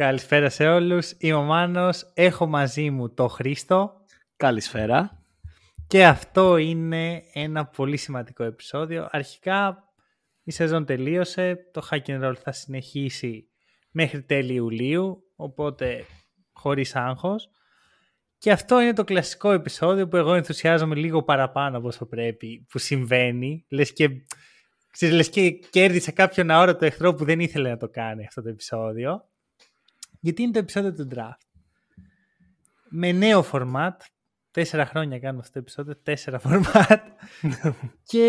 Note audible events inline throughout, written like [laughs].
Καλησπέρα σε όλους. Είμαι ο Μάνος. Έχω μαζί μου το Χρήστο. Καλησπέρα. Και αυτό είναι ένα πολύ σημαντικό επεισόδιο. Αρχικά η σεζόν τελείωσε. Το Hack and Roll θα συνεχίσει μέχρι τέλη Ιουλίου. Οπότε χωρίς άγχος. Και αυτό είναι το κλασικό επεισόδιο που εγώ ενθουσιάζομαι λίγο παραπάνω από όσο πρέπει που συμβαίνει. Λες και, ξέρεις, λες και κέρδισε κάποιον αόρατο εχθρό που δεν ήθελε να το κάνει αυτό το επεισόδιο. Γιατί είναι το επεισόδιο του draft. Με νέο format. Τέσσερα χρόνια κάνουμε αυτό το επεισόδιο. Τέσσερα [laughs] format. και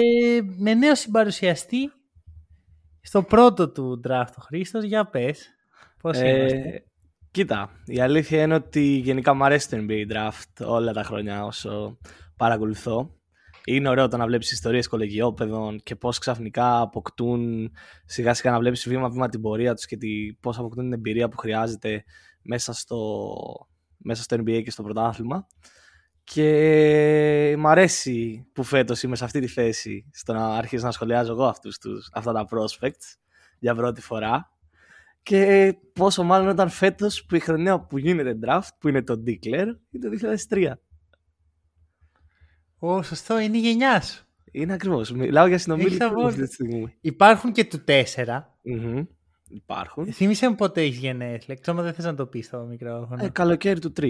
με νέο συμπαρουσιαστή στο πρώτο του draft ο Χρήστος. Για πες. Πώς Ε, είμαστε. κοίτα, η αλήθεια είναι ότι γενικά μου αρέσει το NBA Draft όλα τα χρόνια όσο παρακολουθώ. Είναι ωραίο το να βλέπεις ιστορίες κολεγιόπαιδων και πώς ξαφνικά αποκτούν σιγά σιγά να βλέπεις βήμα-βήμα την πορεία τους και τη, πώς αποκτούν την εμπειρία που χρειάζεται μέσα στο, μέσα στο NBA και στο πρωτάθλημα. Και μ' αρέσει που φέτος είμαι σε αυτή τη θέση στο να αρχίσω να σχολιάζω εγώ αυτούς τους, αυτά τα prospects για πρώτη φορά. Και πόσο μάλλον όταν φέτος που η χρονιά που γίνεται draft, που είναι το Declare, είναι το 2003. Ω, σωστό, είναι η γενιά σου. Είναι ακριβώς. Μιλάω για Έχεις συνομιλητή αβόλυτο. αυτή τη στιγμή. Υπάρχουν και του 4. Μμμ. Υπάρχουν. Θύμησε μου πότε έχεις γενέθλια. Εκτό αν δεν θες να το πεις στο μικρόφωνο. Ε, καλοκαίρι του 3.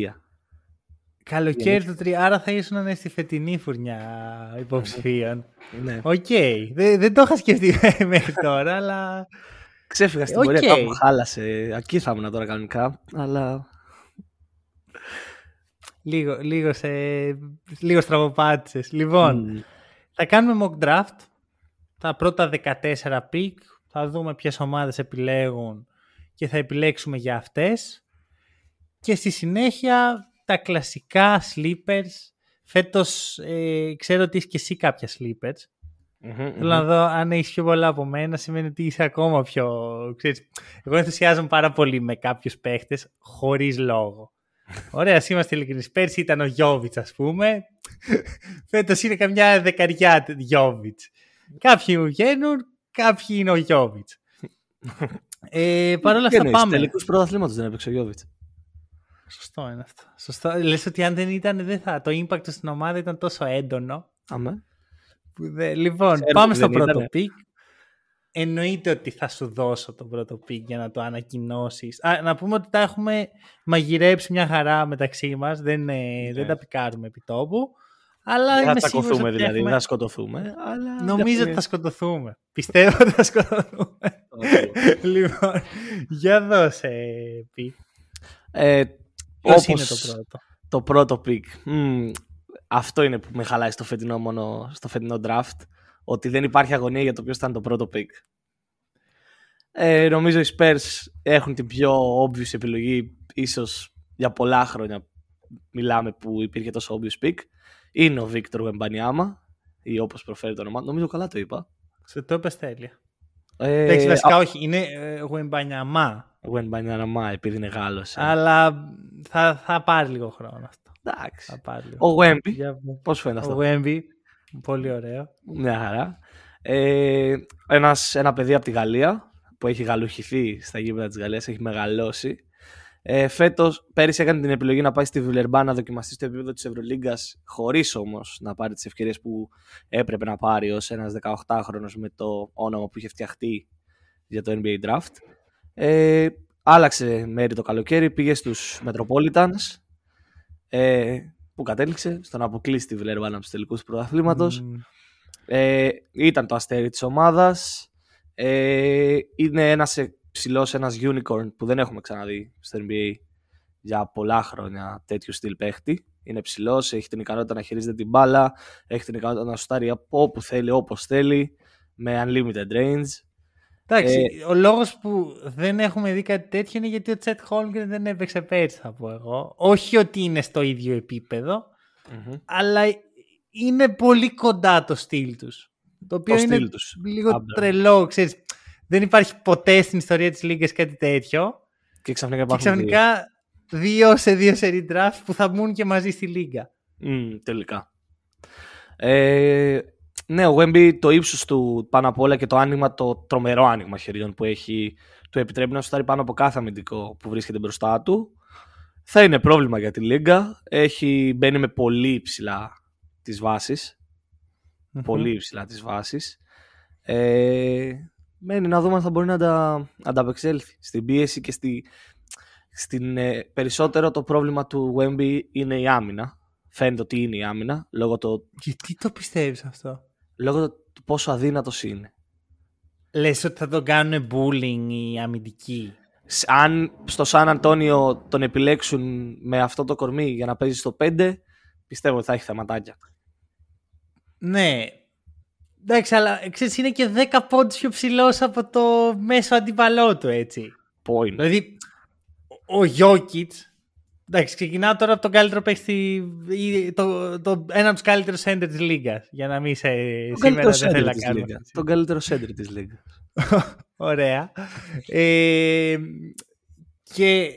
Καλοκαίρι του 3. Άρα θα ήσουν ναι, στη φετινή φουρνιά υποψηφίων. Ναι. Οκ. Δεν, δεν το είχα σκεφτεί [laughs] μέχρι τώρα, αλλά. Ξέφυγα στην οκ. πορεία, κάπου χάλασε. Εκεί θα ήμουν τώρα κανονικά. Αλλά. Λίγο, λίγο, σε... λίγο στραβοπάτησες. Λοιπόν, μ, θα κάνουμε mock draft. Τα πρώτα 14 pick. Θα δούμε ποιες ομάδες επιλέγουν και θα επιλέξουμε για αυτές. Και στη συνέχεια τα κλασικά sleepers. Φέτος ε, ξέρω ότι είσαι και εσύ κάποια sleepers. μμμ, Θέλω μμμ. να δω αν έχεις πιο πολλά από μένα, σημαίνει ότι είσαι ακόμα πιο. Ξέρεις, εγώ ενθουσιάζομαι πάρα πολύ με κάποιους παίχτες χωρίς λόγο. Ωραία, ας είμαστε ειλικρινείς. Πέρσι ήταν ο Γιώβιτς, ας πούμε. Φέτος είναι καμιά δεκαριά Γιώβιτς. Κάποιοι μου βγαίνουν, κάποιοι είναι ο Γιώβιτς. ε, Παρ' όλα Τι αυτά εννοείς, πάμε. Τελικούς πρωταθλήματος δεν έπαιξε ο Γιώβιτς. Σωστό είναι αυτό. Σωστό. Λες ότι αν δεν ήταν, δεν θα. Το impact του στην ομάδα ήταν τόσο έντονο. Αμέ. Που δε- Λοιπόν, Ξέρω πάμε ότι στο δεν πρώτο ήτανε. pick. Εννοείται ότι θα σου δώσω το πρώτο pick για να το ανακοινώσεις. Α, να πούμε ότι τα έχουμε μαγειρέψει μια χαρά μεταξύ μας. Δεν, ε, δεν τα πικάρουμε επί τόπου. Αλλά Δεν θα είμαι σίγουρος τσακωθούμε ότι δηλαδή, έχουμε- δεν θα σκοτωθούμε. Αλλά Νομίζω ότι θα σκοτωθούμε. Πιστεύω ότι θα σκοτωθούμε. λοιπόν, για δώσε pick. Ε, Ποιος όπως είναι το πρώτο; το πρώτο pick. Μμμ, αυτό είναι που με χαλάει στο φετινό, μόνο, στο φετινό draft. Ότι δεν υπάρχει αγωνία για το ποιος θα είναι το πρώτο pick. Ε, νομίζω οι Spurs έχουν την πιο obvious επιλογή ίσως για πολλά χρόνια μιλάμε που υπήρχε τόσο obvious pick. Είναι ο Victor Wembanyama ή όπως προφέρει το όνομα. Νομίζω καλά το είπα. Σε το είπες τέλεια. Ε, Εντάξει, βασικά όχι. Είναι ε, Γουεμπανιαμά. Wembanyama επειδή είναι Γάλλος. ε. Αλλά θα, θα πάρει λίγο χρόνο αυτό. Εντάξει. Θα πάρει λίγο. Ο Wemby, Για- πώς φαίνεται αυτό; Ο Wemby. Πολύ ωραίο. Μια χαρά. Ε, ένας, ένα παιδί από τη Γαλλία που έχει γαλουχηθεί στα γήπεδα της Γαλλίας, έχει μεγαλώσει. Ε, φέτος, πέρυσι έκανε την επιλογή να πάει στη Βιλερμπάν να δοκιμαστεί στο επίπεδο της Ευρωλίγκας χωρίς όμως να πάρει τις ευκαιρίες που έπρεπε να πάρει ως ένας 18χρονος με το όνομα που είχε φτιαχτεί για το NBA Draft. Ε, άλλαξε μέρη το καλοκαίρι, πήγε στους Metropolitans ε, που κατέληξε στο να αποκλείσει τη Βιλερμπάν από τους τελικούς πρωταθλήματος. Μμ. Ε, ήταν το αστέρι της ομάδας. Ε, είναι ένας ε, ψηλός, ένας unicorn που δεν έχουμε ξαναδεί στο NBA για πολλά χρόνια τέτοιου στυλ παίχτη. Είναι ψηλός, έχει την ικανότητα να χειρίζεται την μπάλα, έχει την ικανότητα να σουτάρει από όπου θέλει, όπως θέλει, με unlimited range. Εντάξει, ε, ο λόγος που δεν έχουμε δει κάτι τέτοιο είναι γιατί ο Τσέτ Χόλγκρεν δεν έπαιξε πέρσι, θα πω εγώ. Όχι ότι είναι στο ίδιο επίπεδο, mm-hmm. αλλά είναι πολύ κοντά το στυλ τους. Το οποίο το είναι τους. λίγο Άμπλε. τρελό, ξέρεις. Δεν υπάρχει ποτέ στην ιστορία της Λίγκας κάτι τέτοιο. Και ξαφνικά υπάρχουν και ξαφνικά δύο. δύο σε δύο σερή draft που θα μπουν και μαζί στη Λίγκα. Mm, τελικά. Ε, ναι, ο Wemby το ύψος του πάνω απ' όλα και το άνοιγμα, το τρομερό άνοιγμα χεριών που έχει, του επιτρέπει να σουτάρει πάνω από κάθε αμυντικό που βρίσκεται μπροστά του. Θα είναι πρόβλημα για τη Λίγκα. Έχει, μπαίνει με πολύ ψηλά τις βασεις Πολύ ψηλά τις βάσεις. Ε, μένει να δούμε αν θα μπορεί να τα ανταπεξέλθει. Στην πίεση και στη, στην, ε, περισσότερο το πρόβλημα του Wemby είναι η άμυνα. Φαίνεται ότι είναι η άμυνα. Λόγω το... Γιατί το πιστεύεις αυτό; Λόγω του πόσο αδύνατος είναι. Λες ότι θα τον κάνουν bullying οι αμυντικοί. Αν στο Σαν Αντώνιο τον επιλέξουν με αυτό το κορμί για να παίζει στο 5, πιστεύω ότι θα έχει θεματάκια. Ναι. Εντάξει, αλλά ξέρεις, είναι και 10 πόντους πιο ψηλός από το μέσο αντιπαλό του, έτσι. Point. Δηλαδή, ο Γιώκητς, εντάξει, ξεκινάω τώρα από τον καλύτερο παίχτη, το, το, ένα από τους καλύτερους σέντερ της Λίγκα. Για να μην σε σήμερα δεν θέλω να κάνω. Τον καλύτερο σέντερ της Λίγκα. [laughs] Ωραία. Ε, και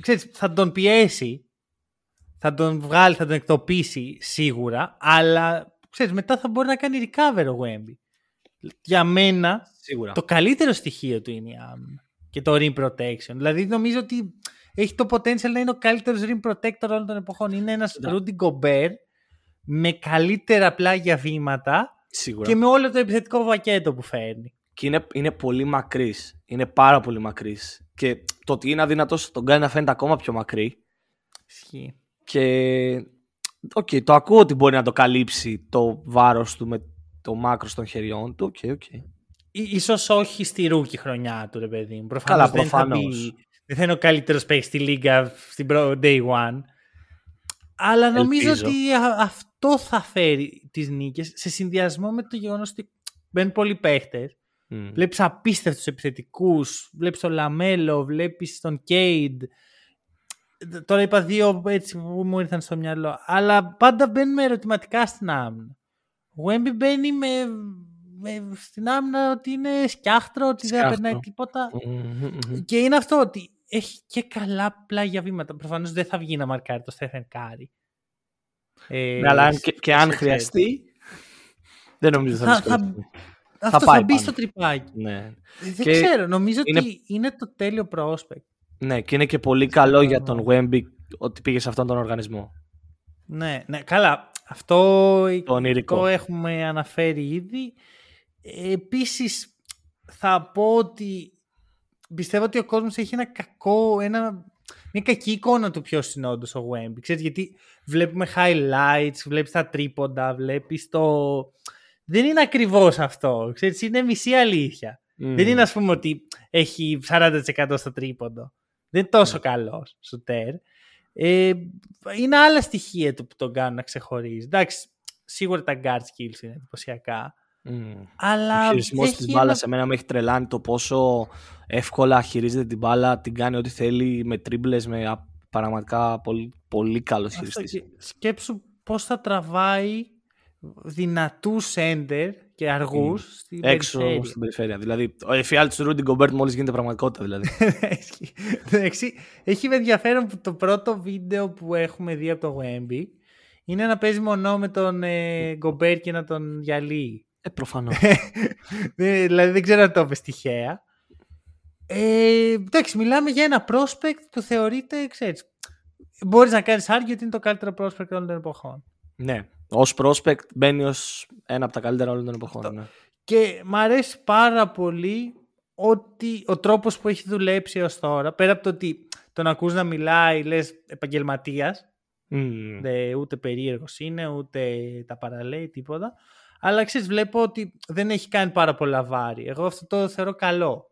ξέρεις, θα τον πιέσει, θα τον βγάλει, θα τον εκτοπίσει σίγουρα, αλλά ξέρεις, μετά θα μπορεί να κάνει recover ο Wemby. Για μένα, Σίγουρα. το καλύτερο στοιχείο του είναι η άμυνα και το rim protection. Δηλαδή νομίζω ότι έχει το potential να είναι ο καλύτερος rim protector όλων των εποχών. Είναι ένας yeah. Rudy Gobert με καλύτερα πλάγια βήματα Σίγουρα. και με όλο το επιθετικό πακέτο που φέρνει. Και είναι, είναι πολύ μακρύς. Είναι πάρα πολύ μακρύς. Και το ότι είναι αδύνατο τον κάνει να φαίνεται ακόμα πιο μακρύ. Ισχύει. Και OK, okay, το ακούω ότι μπορεί να το καλύψει το βάρος του με το μάκρο των χεριών του. Okay, okay. Ίσως όχι στη rookie χρονιά του, ρε παιδί μου. Προφανώς Καλά, προφανώς. Δεν θα, δεν θα είναι ο καλύτερος παίκτης στη Λίγκα στην day one. Αλλά νομίζω ότι αυτό θα φέρει τις νίκες σε συνδυασμό με το γεγονός ότι μπαίνουν πολλοί παίχτες. Mm. Βλέπεις απίστευτους επιθετικούς, βλέπεις τον Λαμέλο, βλέπεις τον Κέιντ, Τώρα είπα δύο έτσι που μου ήρθαν στο μυαλό. Αλλά πάντα μπαίνουν ερωτηματικά στην άμυνα. Ο Wemby μπαίνει με, με, στην άμυνα ότι είναι σκιάχτρο, ότι δεν περνάει Και είναι αυτό ότι έχει και καλά πλάγια βήματα. Προφανώς δεν θα βγει να μαρκάρει το Στέφεν Κάρι. Ε, ναι, αλλά και, και αν χρειαστεί, δεν νομίζω θα, θα, θα, αυτό θα, μπει στο τρυπάκι. Ναι. Δεν και ξέρω, νομίζω είναι... ότι είναι το τέλειο prospect. Ναι, και είναι και πολύ καλό για τον Wemby ότι πήγε σε αυτόν τον οργανισμό. Ναι, ναι καλά. Αυτό το έχουμε αναφέρει ήδη. Επίσης, θα πω ότι πιστεύω ότι ο κόσμος έχει ένα κακό, ένα, μια κακή εικόνα του ποιος είναι όντως ο Wemby. Ξέρεις, γιατί βλέπουμε highlights, βλέπεις τα τρίποντα, βλέπεις το... Δεν είναι ακριβώς αυτό. Ξέρεις, είναι μισή αλήθεια. Δεν είναι ας πούμε ότι έχει 40% στο τρίποντο. Δεν είναι τόσο ναι. καλός σουτέρ. Ε, είναι άλλα στοιχεία του που τον κάνουν να ξεχωρίζει. Εντάξει, σίγουρα τα guard skills είναι εντυπωσιακά. Mm. Αλλά. Ο χειρισμός της μπάλας ένα... σε μένα με έχει τρελάνει το πόσο εύκολα χειρίζεται την μπάλα, την κάνει ό,τι θέλει με τρίμπλες, με πραγματικά πολύ, πολύ καλός χειριστής. Σκέψου πώς θα τραβάει δυνατούς έντερ και αργούς mm. στην Έξω περιφέρεια. στην περιφέρεια. Δηλαδή, ο εφιάλτης του Ρούντι Γκομπέρτ μόλις γίνεται πραγματικότητα. Δηλαδή. [laughs] έχει, έχει ενδιαφέρον που το πρώτο βίντεο που έχουμε δει από το Wemby είναι να παίζει μονό με τον ε, Γκομπέρ και να τον διαλύει. Ε, προφανώς. Ε, δηλαδή δεν ξέρω αν το είπες τυχαία. Ε, εντάξει, μιλάμε για ένα prospect που θεωρείται, ξέρεις, μπορείς να κάνεις άργιο ότι είναι το καλύτερο prospect όλων των εποχών. Ναι, Ω prospect μπαίνει ως ένα από τα καλύτερα όλων των εποχών. Ναι. Και μ' αρέσει πάρα πολύ ότι ο τρόπος που έχει δουλέψει έως τώρα, πέρα από το ότι τον ακούς να μιλάει, λες επαγγελματίας, mm. ούτε περίεργος είναι, ούτε τα παραλέει, τίποτα, αλλά ξέρεις, βλέπω ότι δεν έχει κάνει πάρα πολλά βάρη. Εγώ αυτό το θεωρώ καλό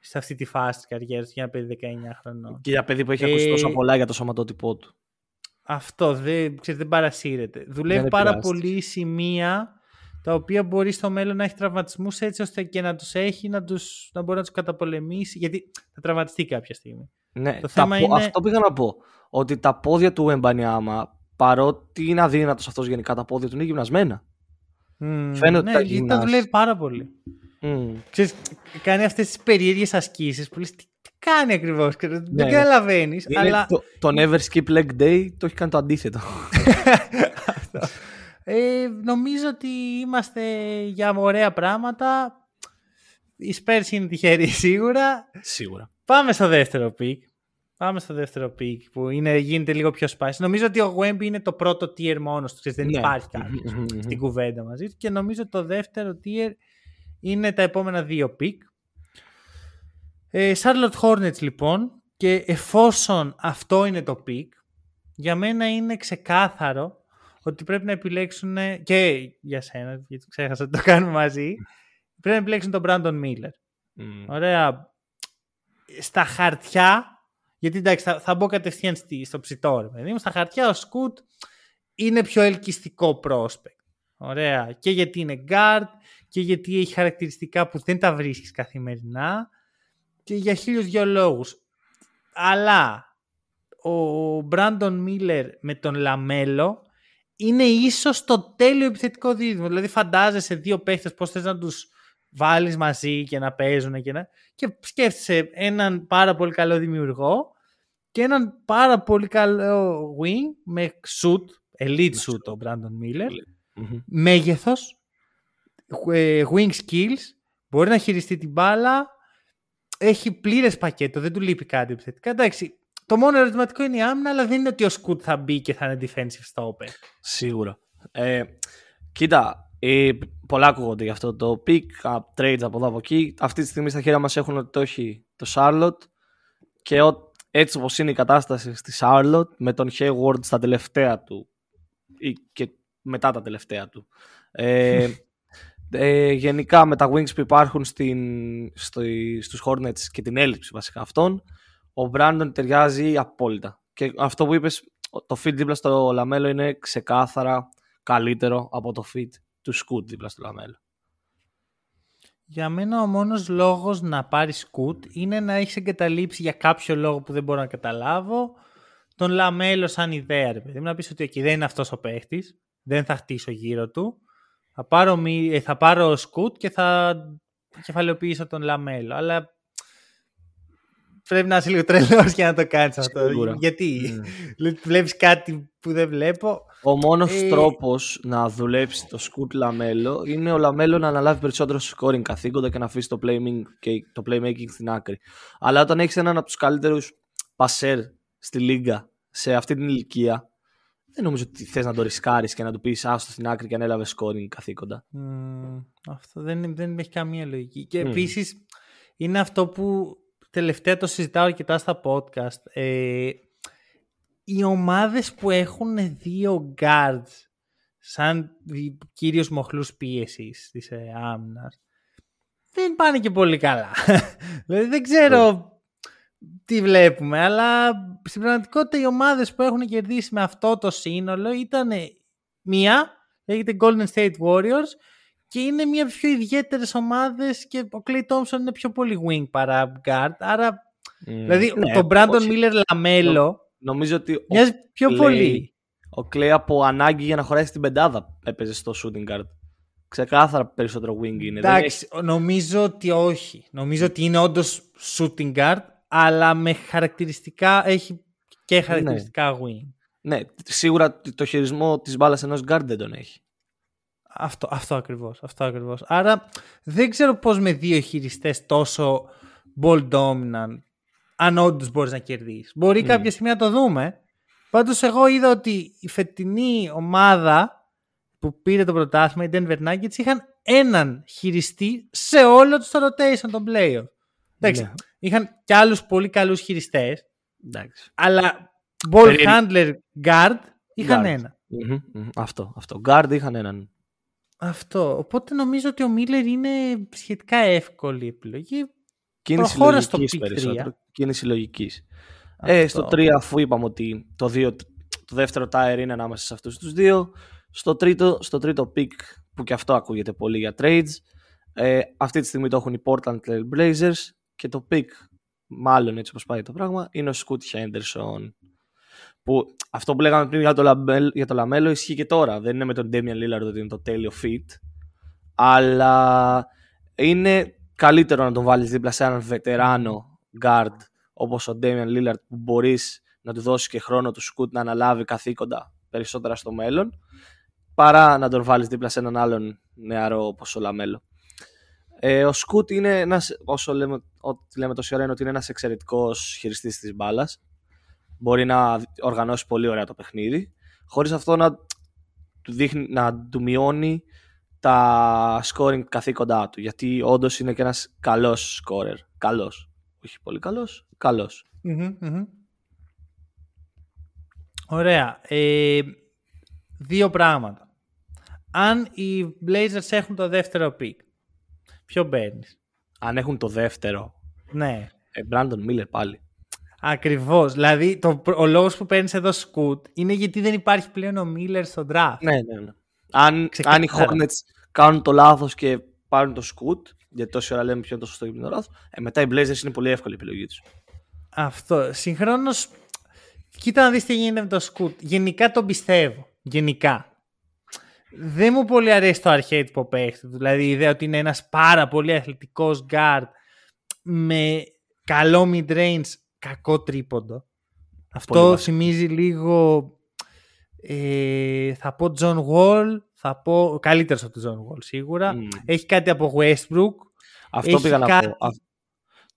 σε αυτή τη φάση της καριέρας για ένα παιδί 19 χρονών. Και για παιδί που έχει ε... ακούσει τόσο πολλά για το σωματότυπό του. Αυτό δεν, ξέρετε, δεν παρασύρεται. Δουλεύει πάρα πολύ σημεία τα οποία μπορεί στο μέλλον να έχει τραυματισμούς έτσι ώστε και να τους έχει να, τους, να μπορεί να τους καταπολεμήσει. Γιατί θα τραυματιστεί κάποια στιγμή. Ναι, Το τα θέμα πο- είναι- αυτό πήγα να πω. Ότι τα πόδια του Wembanyama, παρότι είναι αδύνατος αυτός γενικά, τα πόδια του είναι γυμνασμένα. Μμμ, Φαίνεται ότι ναι, τα γιατί τα γυμνάς. δουλεύει πάρα πολύ. Μμ. Ξέρεις, κάνει αυτές τις περίεργες ασκήσεις που λες τι, τι κάνει ακριβώς, και δεν Ναι. καταλαβαίνεις. Είναι αλλά το, το Never Skip Leg Day το έχει κάνει το αντίθετο. [laughs] ε, νομίζω ότι είμαστε για ωραία πράγματα. Οι Spurs είναι τυχεροί σίγουρα. Σίγουρα. Πάμε στο δεύτερο pick. Πάμε στο δεύτερο pick που είναι, γίνεται λίγο πιο spicy. Νομίζω ότι ο Wemby είναι το πρώτο tier μόνος του. ξέρεις, Δεν Ναι. υπάρχει κάποιος Μμμ, μμμ. στην κουβέντα μαζί του. Και νομίζω το δεύτερο tier είναι τα επόμενα δύο pick. Ε, Charlotte Hornets λοιπόν και εφόσον αυτό είναι το pick για μένα είναι ξεκάθαρο ότι πρέπει να επιλέξουν και για σένα, γιατί ξέχασα ότι το κάνουμε μαζί, πρέπει να επιλέξουν τον Brandon Miller. Μμ. Ωραία. Στα χαρτιά, γιατί εντάξει θα, θα μπω κατευθείαν στη, στο ψητό ρε παιδί μου, στα χαρτιά ο Scoot είναι πιο ελκυστικό prospect. Ωραία. Και γιατί είναι guard και γιατί έχει χαρακτηριστικά που δεν τα βρίσκεις καθημερινά και για χίλιους δυο λόγους. Αλλά ο Μπράντον Μίλλερ με τον Λαμέλο είναι ίσως το τέλειο επιθετικό δίδυμο. Δηλαδή φαντάζεσαι δύο παίχτες πώς θες να τους βάλεις μαζί και να παίζουν και να... Και σκέφτεσαι έναν πάρα πολύ καλό δημιουργό και έναν πάρα πολύ καλό wing με shoot, elite shoot ο Brandon Miller, Μμμ. μέγεθος, ε, wing skills, μπορεί να χειριστεί την μπάλα, έχει πλήρες πακέτο, δεν του λείπει κάτι επιθετικά. Εντάξει, το μόνο ερωτηματικό είναι η άμυνα, αλλά δεν είναι ότι ο Σκουτ θα μπει και θα είναι defensive stopper. Σίγουρα. Ε, κοίτα, ε, πολλά ακούγονται για αυτό το pick, up, trades από εδώ από εκεί. Αυτή τη στιγμή στα χέρια μας έχουν ότι το έχει το Charlotte και ο, έτσι όπως είναι η κατάσταση στη Charlotte με τον Hayward στα τελευταία του ή και μετά τα τελευταία του. Ε, [laughs] ε, γενικά με τα wings που υπάρχουν στην, στο, στους Hornets και την έλλειψη βασικά αυτών ο Brandon ταιριάζει απόλυτα. Και αυτό που είπες, το fit δίπλα στο Λαμέλο είναι ξεκάθαρα καλύτερο από το fit του Scoot δίπλα στο Λαμέλο. Για μένα ο μόνος λόγος να πάρεις Scoot είναι να έχεις εγκαταλείψει για κάποιο λόγο που δεν μπορώ να καταλάβω τον Λαμέλο σαν ιδέα, ρε παιδί μου, να πεις ότι εκεί δεν είναι αυτός ο παίχτης, δεν θα χτίσω γύρω του, θα πάρω, μη- ε, θα πάρω Scoot και θα κεφαλαιοποιήσω τον Λαμέλο, αλλά πρέπει να είσαι λίγο τρελός για να το κάνεις αυτό. Σίγουρα. Γιατί; Βλέπεις κάτι που δεν βλέπω. Ο μόνος Ε, τρόπος να δουλέψει το Scoot Λαμέλο είναι ο Λαμέλο να αναλάβει περισσότερο scoring καθήκοντα και να αφήσει το playmaking, και το playmaking στην άκρη. Αλλά όταν έχεις έναν από τους καλύτερους πασέρ στη λίγκα σε αυτή την ηλικία, δεν νομίζω ότι θες να το ρισκάρεις και να του πεις άστο στην άκρη και ανέλαβες scoring καθήκοντα. Μμμ, αυτό δεν, δεν έχει καμία λογική. Και Μμ. επίσης είναι αυτό που τελευταία το συζητάω αρκετά στα podcast. Ε, οι ομάδες που έχουν δύο guards σαν δι- κύριους μοχλούς πίεσης της ε, άμυνας δεν πάνε και πολύ καλά. [laughs] δηλαδή δεν ξέρω τι βλέπουμε, αλλά στην πραγματικότητα οι ομάδες που έχουν κερδίσει με αυτό το σύνολο ήταν μία, λέγεται Golden State Warriors και είναι μία από τις πιο ιδιαίτερες ομάδες και ο Clay Thompson είναι πιο πολύ wing παρά guard, άρα δηλαδή Ναι, τον Brandon όχι. Miller Lamelo Νομίζω ότι ο μοιάζει πιο Clay- πολύ. Ο Clay από ανάγκη για να χωρέσει την πεντάδα έπαιζε στο shooting guard. Ξεκάθαρα περισσότερο wing είναι. Δεν Εντάξει, νομίζω ότι όχι. Νομίζω ότι είναι όντως shooting guard, αλλά με χαρακτηριστικά έχει και χαρακτηριστικά wing. Ναι, σίγουρα το χειρισμό της μπάλας ενός guard δεν τον έχει. Αυτό, αυτό ακριβώς, αυτό ακριβώς. Άρα δεν ξέρω πώς με δύο χειριστές τόσο ball dominant αν όντως μπορείς να κερδίσεις. Μπορεί Μμ. κάποια στιγμή να το δούμε. Πάντως εγώ είδα ότι η φετινή ομάδα που πήρε το πρωτάθλημα, οι Denver Nuggets, είχαν έναν χειριστή σε όλο τους το rotation των playoff. Εντάξει, Ναι. είχαν κι άλλους πολύ καλούς χειριστές, Εντάξει. αλλά ball Περίεργη. handler guard είχαν Guard. ένα. Μμμ, μμμ. Αυτό, αυτό. Guard είχαν έναν. Αυτό. Οπότε νομίζω ότι ο Μίλλερ είναι σχετικά εύκολη επιλογή. Κίνηση Προχώρα στο λογικής pick περισσότερο. τρία. Κίνηση λογικής. Ε, Αυτό. στο 3 αφού είπαμε ότι το, δύο, το δεύτερο tire είναι ανάμεσα σε αυτούς τους δύο, στο τρίτο, στο τρίτο pick που και αυτό ακούγεται πολύ για trades. Ε, αυτή τη στιγμή το έχουν οι Portland Trail Blazers και το pick, μάλλον έτσι όπως πάει το πράγμα, είναι ο Scoot Henderson. Που αυτό που λέγαμε πριν για το, LaMelo, για το LaMelo ισχύει και τώρα. Δεν είναι με τον Damian Lillard ότι είναι το τέλειο fit. Αλλά είναι καλύτερο να τον βάλεις δίπλα σε έναν βετεράνο guard όπως ο Damian Lillard που μπορείς να του δώσεις και χρόνο του Scoot να αναλάβει καθήκοντα περισσότερα στο μέλλον παρά να τον βάλεις δίπλα σε έναν άλλον νεαρό όπως ο LaMelo. Ε, ο Σκούτ είναι ένας, όσο λέμε, ό,τι λέμε τόση ώρα είναι ότι είναι ένας εξαιρετικός χειριστής της μπάλας. Μπορεί να οργανώσει πολύ ωραία το παιχνίδι, χωρίς αυτό να του, δείχνει, να του μειώνει τα scoring καθήκοντά του. Γιατί όντως είναι και ένας καλός scorer. Καλός. Όχι πολύ καλός, καλός. Ωραία. Ε, δύο πράγματα. Αν οι Blazers έχουν το δεύτερο pick, ποιο παίρνει. Αν έχουν το δεύτερο. Ναι. Ε, Brandon Miller πάλι. Ακριβώς. Δηλαδή, το, ο λόγος που παίρνεις εδώ σκουτ είναι γιατί δεν υπάρχει πλέον ο Miller στο draft. Ναι, ναι, ναι. Αν, αν οι Hornets κάνουν το λάθος και πάρουν το σκουτ, γιατί τόση ώρα λέμε ποιο είναι το σωστό και ποιο είναι το λάθος, ε, μετά οι Blazers είναι πολύ εύκολη η επιλογή τους. Αυτό. Συγχρόνως, κοίτα να δεις τι γίνεται με το σκουτ. Γενικά τον πιστεύω. Γενικά. Δεν μου πολύ αρέσει το αρχέτυπο παίχτη του. Δηλαδή η ιδέα ότι είναι ένας πάρα πολύ αθλητικός guard με καλό mid-range, κακό τρίποντο. Αυτό θυμίζει λίγο ε, θα πω John Wall, θα πω καλύτερος από τον John Wall σίγουρα. Έχει κάτι από Westbrook. Αυτό πήγα να πω.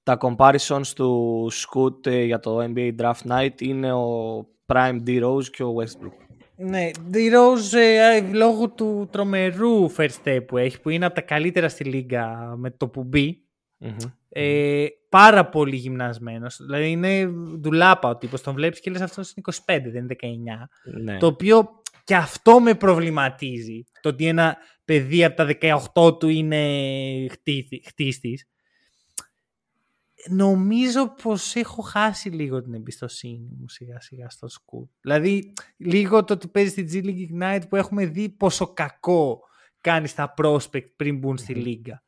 Τα comparisons του Scoot ε, για το NBA Draft Night είναι ο Prime D Rose και ο Westbrook. Ναι, η Rose ε, λόγω του τρομερού first step που έχει, που είναι από τα καλύτερα στη λίγα με το που μπει, ε, πάρα πολύ γυμνασμένος. Δηλαδή είναι δουλάπα ο τύπος, τον βλέπεις και λες αυτός είναι 25, δεν είναι 19. Ναι. Το οποίο και αυτό με προβληματίζει. Το ότι ένα παιδί από τα 18 του είναι χτίστης νομίζω πως έχω χάσει λίγο την εμπιστοσύνη μου σιγά σιγά στο σκουτ. Δηλαδή λίγο το ότι παίζει στη G League Ignite που έχουμε δει πόσο κακό κάνεις στα prospect πριν μπουν στη λίγα.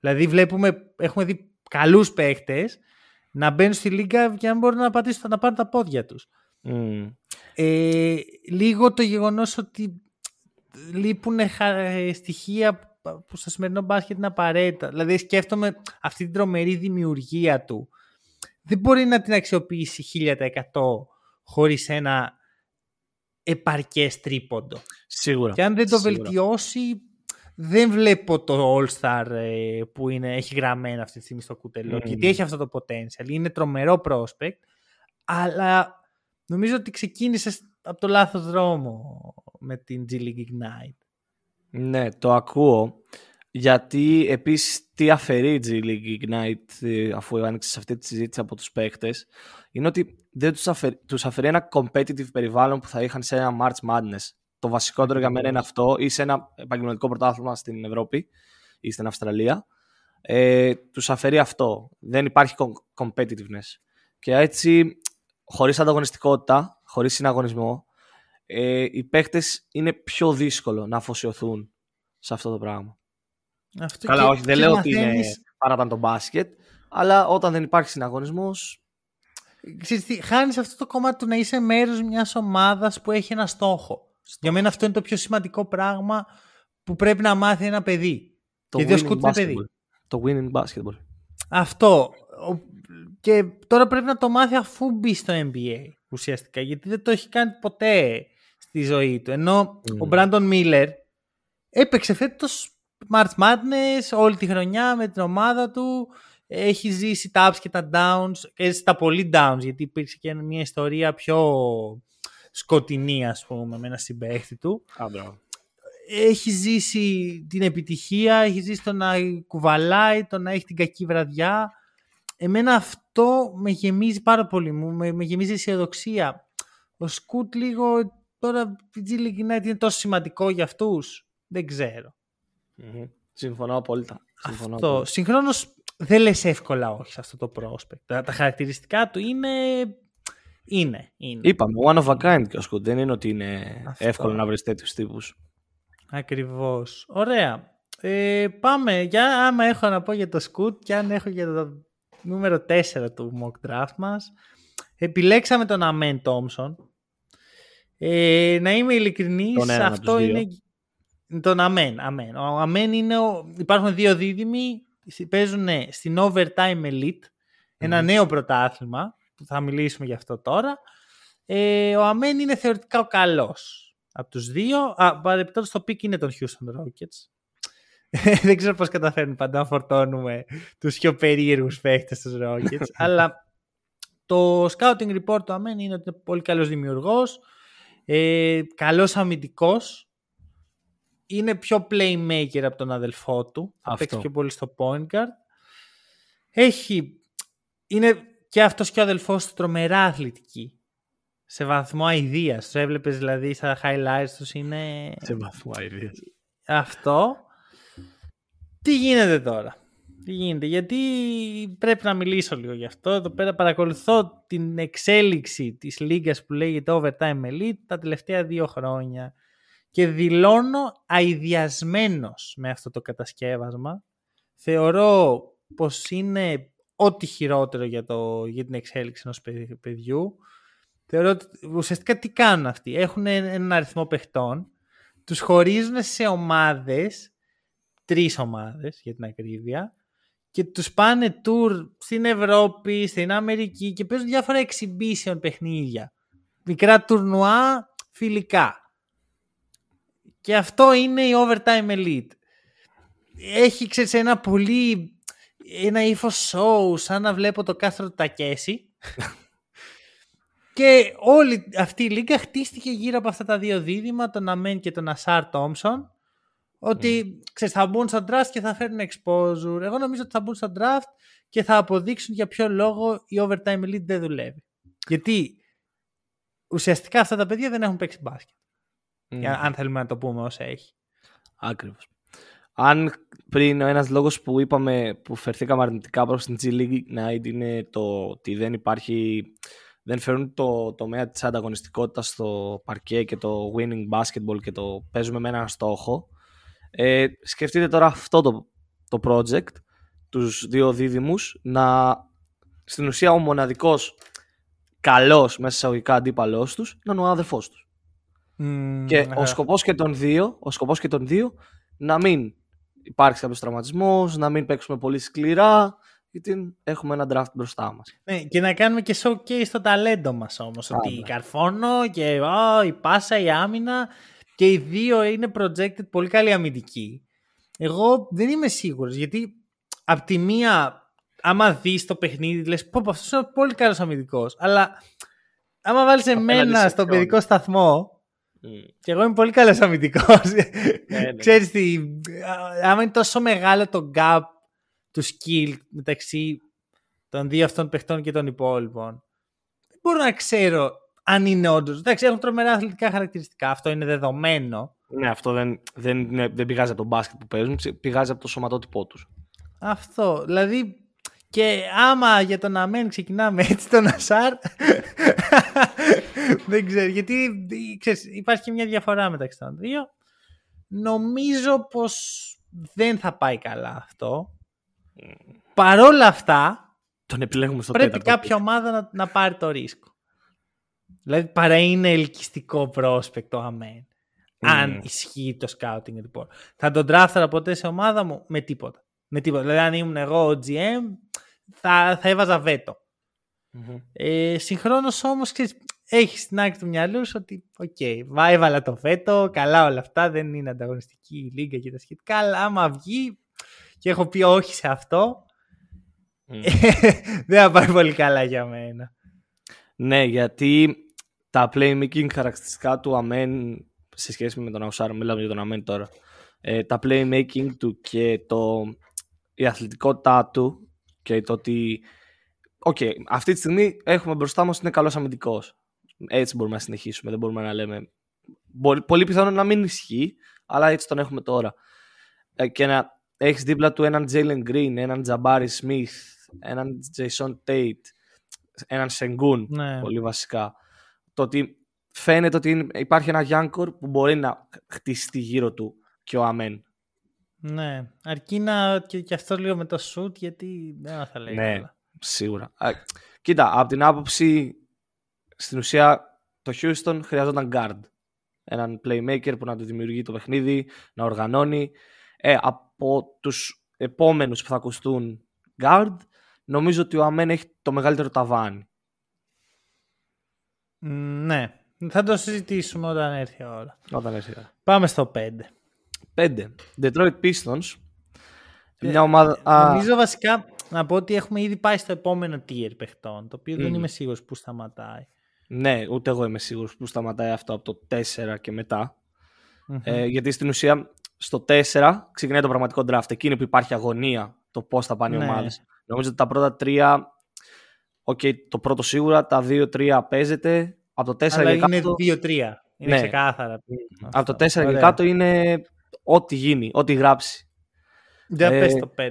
Δηλαδή βλέπουμε, έχουμε δει καλούς παίχτες να μπαίνουν στη λίγα για να μπορούν να πατήσουν, να πάρουν τα πόδια τους. Ε, λίγο το γεγονός ότι λείπουν στοιχεία που στο σημερινό μπάσκετ είναι απαραίτητα. Δηλαδή σκέφτομαι αυτή την τρομερή δημιουργία του. Δεν μπορεί να την αξιοποιήσει 1000% χωρίς ένα επαρκές τρίποντο. Σίγουρα. Και αν δεν το βελτιώσει, δεν βλέπω το All-Star ε, που είναι, έχει γραμμένο αυτή τη στιγμή στο κουτελό. Mm. Γιατί έχει αυτό το potential. Είναι τρομερό prospect, αλλά νομίζω ότι ξεκίνησε από το λάθος δρόμο με την G League Ignite. Ναι, το ακούω. Γιατί επίσης τι αφαιρεί η G League Ignite ε, αφού άνοιξες σε αυτή τη συζήτηση από τους παίχτε, είναι ότι δεν τους αφαιρεί, τους αφαιρεί ένα competitive περιβάλλον που θα είχαν σε ένα March Madness. Το βασικότερο για μένα είναι αυτό, ή σε ένα επαγγελματικό πρωτάθλημα στην Ευρώπη ή στην Αυστραλία. Ε, τους αφαιρεί αυτό. Δεν υπάρχει competitiveness. Και έτσι, χωρίς ανταγωνιστικότητα, χωρίς συναγωνισμό, ε, οι παίχτε είναι πιο δύσκολο να αφοσιωθούν σε αυτό το πράγμα. Αυτό Καλά, όχι, δεν λέω ότι είναι παρά το μπάσκετ, αλλά όταν δεν υπάρχει συναγωνισμό. Χάνεις αυτό το κομμάτι του να είσαι μέρος μιας ομάδας που έχει ένα στόχο. Για μένα αυτό είναι το πιο σημαντικό πράγμα που πρέπει να μάθει ένα παιδί. Το και winning παιδί. Το winning basketball. Αυτό. Και τώρα πρέπει να το μάθει αφού μπει στο NBA ουσιαστικά. Γιατί δεν το έχει κάνει ποτέ στη ζωή του. Ενώ mm. ο Μπράντον Μίλλερ έπαιξε φέτος March Madness όλη τη χρονιά με την ομάδα του. Έχει ζήσει τα ups και τα downs, και τα πολύ downs, γιατί υπήρξε και μια ιστορία πιο σκοτεινή, ας πούμε, με ένα συμπαίχτη του. έχει ζήσει την επιτυχία, έχει ζήσει το να κουβαλάει, το να έχει την κακή βραδιά. Εμένα αυτό με γεμίζει πάρα πολύ, μου, με, με γεμίζει αισιοδοξία. Ο Σκούτ λίγο Τώρα η G League United είναι τόσο σημαντικό για αυτούς. Δεν ξέρω. Mm-hmm. Συμφωνώ απόλυτα. Συμφωνώ αυτό. Συγχρόνως δεν λες εύκολα όχι σε αυτό το prospect. Τα, τα χαρακτηριστικά του είναι. Είναι, είναι. Είπαμε, one of a kind και ο Σκουντ. Δεν είναι ότι είναι αυτό. εύκολο να βρεις τέτοιους τύπους. Ακριβώς. Ωραία. Ε, πάμε. Για άμα έχω να πω για το Scoot και αν έχω για το νούμερο 4 του mock draft μας. Επιλέξαμε τον Αμέν Τόμσον. Ε, να είμαι ειλικρινής, αυτό είναι... Τον Αμέν, Αμέν. Ο Αμέν είναι... Ο... Υπάρχουν δύο δίδυμοι, παίζουν στην Overtime Elite, ένα νέο πρωτάθλημα, που θα μιλήσουμε γι' αυτό τώρα. Ε, ο Amen είναι θεωρητικά ο καλός από τους δύο. Α, παρεπιπτόντως το pick είναι των Houston Rockets. [laughs] Δεν ξέρω πώς καταφέρνουν πάντα να φορτώνουμε τους πιο περίεργους παίχτες τους Rockets. [laughs] αλλά το scouting report του Amen είναι ότι είναι πολύ καλός δημιουργός, ε, καλός αμυντικός, είναι πιο playmaker από τον αδελφό του, θα παίξει πιο πολύ στο point guard. Έχει, είναι και αυτός και ο αδελφός του τρομερά αθλητική σε βαθμό αηδίας. Το έβλεπες δηλαδή στα highlights τους είναι. Σε βαθμό αηδίας. Αυτό. Τι γίνεται τώρα; Τι γίνεται, γιατί πρέπει να μιλήσω λίγο γι' αυτό. Εδώ πέρα παρακολουθώ την εξέλιξη της λίγας που λέγεται Overtime Elite τα τελευταία δύο χρόνια και δηλώνω αειδιασμένος με αυτό το κατασκεύασμα. Θεωρώ πως είναι ό,τι χειρότερο για, το, για την εξέλιξη ενός παιδιού. Θεωρώ ότι ουσιαστικά τι κάνουν αυτοί. Έχουν έναν αριθμό παιχτών, τους χωρίζουν σε ομάδες, τρεις ομάδες για την ακρίβεια, και τους πάνε tour στην Ευρώπη, στην Αμερική και παίζουν διάφορα exhibition παιχνίδια. Μικρά τουρνουά φιλικά. Και αυτό είναι η Overtime Elite. Έχει, ξέρεις, ένα πολύ... ένα ύφο show, σαν να βλέπω το κάστρο του Τακέση. [laughs] Και όλη αυτή η λίγα χτίστηκε γύρω από αυτά τα δύο δίδυμα, τον Αμέν και τον Ασάρ Τόμσον. Ότι mm. ξέρεις, θα μπουν στο draft και θα φέρουν exposure. Εγώ νομίζω ότι θα μπουν στο draft και θα αποδείξουν για ποιο λόγο η overtime elite δεν δουλεύει. Γιατί ουσιαστικά αυτά τα παιδιά δεν έχουν παίξει μπάσκετ. Mm. Αν θέλουμε να το πούμε όσο έχει. Ακριβώς. Αν πριν ο ένας λόγος που είπαμε που φερθήκαμε αρνητικά προς την G League να είναι το ότι δεν υπάρχει δεν φέρουν το τομέα της ανταγωνιστικότητας στο παρκέ και το winning basketball και το παίζουμε με έναν στόχο. Ε, σκεφτείτε τώρα αυτό το, το project, τους δύο δίδυμους, να στην ουσία ο μοναδικός καλός μέσα σε αγωγικά αντίπαλός τους να είναι ο αδερφός τους. και ο σκοπός και των δύο, ο σκοπός και των δύο να μην υπάρξει κάποιος τραυματισμός, να μην παίξουμε πολύ σκληρά, γιατί έχουμε ένα draft μπροστά μας. Ναι, και να κάνουμε και showcase στο ταλέντο μας όμως, ότι η Καρφόνο και oh, η Πάσα, η Άμυνα και οι δύο είναι projected πολύ καλή αμυντική. Εγώ δεν είμαι σίγουρος, γιατί από τη μία, άμα δεις το παιχνίδι, λες πω αυτός είναι πολύ καλός αμυντικός, αλλά άμα βάλεις εμένα στο παιδικό σταθμό, Mm. Και εγώ είμαι πολύ καλός αμυντικός. Ναι, ναι. Ξέρεις τι, άμα είναι τόσο μεγάλο το gap του skill μεταξύ των δύο αυτών παιχτών και των υπόλοιπων. Δεν μπορώ να ξέρω αν είναι όντως. Εντάξει, έχουν τρομερά αθλητικά χαρακτηριστικά. Αυτό είναι δεδομένο. Ναι, αυτό δεν, δεν, δεν πηγάζει από τον μπάσκετ που παίζουν, πηγάζει από το σωματότυπό τους. Αυτό. Δηλαδή, και άμα για τον Αμέν ξεκινάμε έτσι τον Ασάρ. [laughs] δεν ξέρω. Γιατί ξέρεις, υπάρχει και μια διαφορά μεταξύ των δύο. Νομίζω πως δεν θα πάει καλά αυτό. Παρόλα αυτά, τον επιλέγουμε στο πρέπει κάποια ομάδα να, να πάρει το ρίσκο. Δηλαδή παρά είναι ελκυστικό prospect ο Amen. Αν ισχύει το scouting report. Θα τον draft-αρα ποτέ σε ομάδα μου με τίποτα. Με τίποτα. Δηλαδή αν ήμουν εγώ ο GM θα, θα έβαζα βέτο. Mm-hmm. Ε, συγχρόνως όμως έχει στην άκρη του μυαλού σου ότι οκ, okay, έβαλα το βέτο, καλά όλα αυτά, δεν είναι ανταγωνιστική η λίγκα και τα σχετικά, αλλά άμα βγει και έχω πει όχι σε αυτό, [laughs] δεν θα πάει πολύ καλά για μένα. Ναι, γιατί τα playmaking χαρακτηριστικά του Amen σε σχέση με τον Ausar, μιλάμε για τον Amen τώρα, ε, τα playmaking του και το, η αθλητικότητά του και το ότι OK, okay, αυτή τη στιγμή έχουμε μπροστά μας είναι καλός αμυντικός. Έτσι μπορούμε να συνεχίσουμε, δεν μπορούμε να λέμε... Πολύ πιθανό να μην ισχύει, αλλά έτσι τον έχουμε τώρα. Ε, και να έχεις δίπλα του έναν Jalen Green, έναν Jabari Smith, έναν Jason Tate, έναν Sengun, ναι. πολύ βασικά. Το ότι φαίνεται ότι υπάρχει ένα Young που μπορεί να χτιστεί γύρω του και ο Αμέν. Ναι, αρκεί να και, και αυτό λίγο με το shoot γιατί δεν θα λέει. Ναι, σίγουρα. κοίτα, από την άποψη στην ουσία το Houston χρειαζόταν guard. Έναν playmaker που να του δημιουργεί το παιχνίδι, να οργανώνει. Ε, από τους επόμενους που θα ακουστούν guard, νομίζω ότι ο Αμέν έχει το μεγαλύτερο ταβάνι. Ναι, θα το συζητήσουμε όταν έρθει η ώρα. Όταν έρθει η ώρα. Πάμε στο 5. 5. Detroit Pistons. Ε, Μια ομάδα... Νομίζω βασικά να πω ότι έχουμε ήδη πάει στο επόμενο tier παιχτών, το οποίο δεν είμαι σίγουρος που σταματάει. Ναι, ούτε εγώ είμαι σίγουρος που σταματάει αυτό από το 4 και μετα Ε, γιατί στην ουσία στο 4 ξεκινάει το πραγματικό draft. Εκείνη που υπάρχει αγωνία το πώς θα πάνε ναι. οι ομάδες. Νομίζω ότι τα πρώτα τρία. OK, okay, το πρώτο σίγουρα, τα δύο-τρία παίζεται. Από το 4 Αλλά είναι δύο-τρία. Είναι ναι. ξεκάθαρα. Από το 4 και κάτω είναι ό,τι γίνει, ό,τι γράψει. Δεν ε, πες το 5.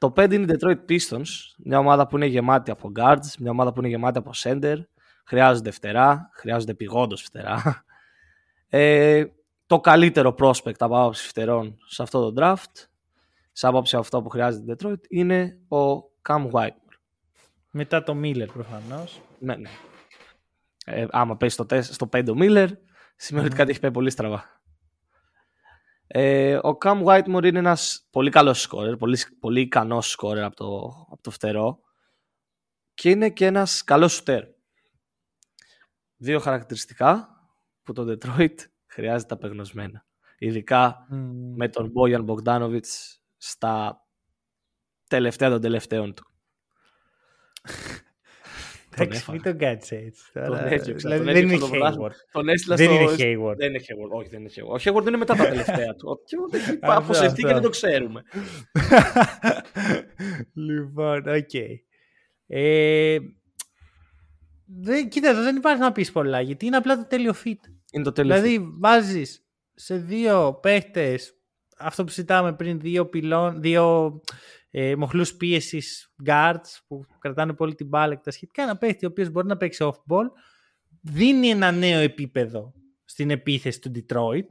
Το 5 είναι Detroit Pistons, μια ομάδα που είναι γεμάτη από guards, μια ομάδα που είναι γεμάτη από center. Χρειάζονται φτερά, χρειάζονται πηγόντως φτερά. Ε, το καλύτερο prospect από άποψη φτερών σε αυτό το draft, σε άποψη αυτό που χρειάζεται Detroit, είναι ο Cam Whitemore. Μετά το Miller προφανώς. Ναι, ναι. Ε, άμα πέσει στο, στο 5 ο Miller, σημαίνει ότι κάτι έχει πάει πολύ στραβά. Ε, ο Cam Whitemore είναι ένας πολύ καλός σκόρερ, πολύ, πολύ ικανός σκόρερ από το, από το φτερό και είναι και ένας καλός σουτέρ. Δύο χαρακτηριστικά που το Detroit [laughs] χρειάζεται απεγνωσμένα. Ειδικά με τον Bojan Bogdanovic στα τελευταία των τελευταίων του. [laughs] Εντάξει, μην τον κάτσε έτσι. Τον έδιωξα. Δηλαδή δεν είναι Hayward. Τον έστειλα δεν είναι Hayward. Δεν είναι Hayward. Όχι, δεν είναι Hayward. Ο Hayward είναι μετά τα τελευταία του. Ο Hayward έχει αποσυρθεί και δεν το ξέρουμε. [laughs] λοιπόν, οκ. Ε, δεν, κοίτα, δεν υπάρχει να πεις πολλά γιατί είναι απλά το τέλειο fit. Είναι το τέλειο δηλαδή, βάζεις σε δύο παίχτες αυτό που συζητάμε πριν, δύο, πυλώνες, δύο ε, μοχλούς πίεσης guards που κρατάνε πολύ την μπάλα και τα σχετικά. Ένα παίχτη ο οποίος μπορεί να παίξει off-ball, δίνει ένα νέο επίπεδο στην επίθεση του Detroit.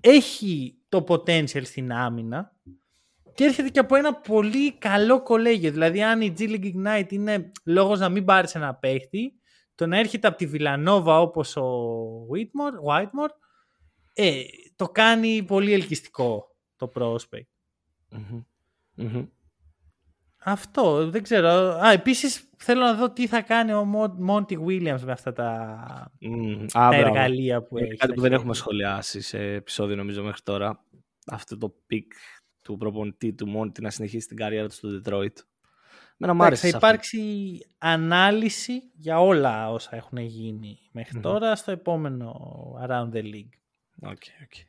Έχει το potential στην άμυνα και έρχεται και από ένα πολύ καλό κολέγιο. Δηλαδή, αν η G League Ignite είναι λόγος να μην πάρεις ένα παίχτη, το να έρχεται από τη Βιλανόβα όπως ο Whitmore, Whitmore ε, το κάνει πολύ ελκυστικό το prospect. Αυτό, δεν ξέρω. Α, επίσης θέλω να δω τι θα κάνει ο Μόντι Williams με αυτά τα, τα εργαλεία που έχει. Κάτι που δεν έχουμε σχολιάσει σε επεισόδιο νομίζω μέχρι τώρα. Αυτό το pick του προπονητή του Monty να συνεχίσει την καριέρα του στο Detroit. θα υπάρξει ανάλυση για όλα όσα έχουν γίνει μέχρι τώρα στο επόμενο Around the League. Okay, okay.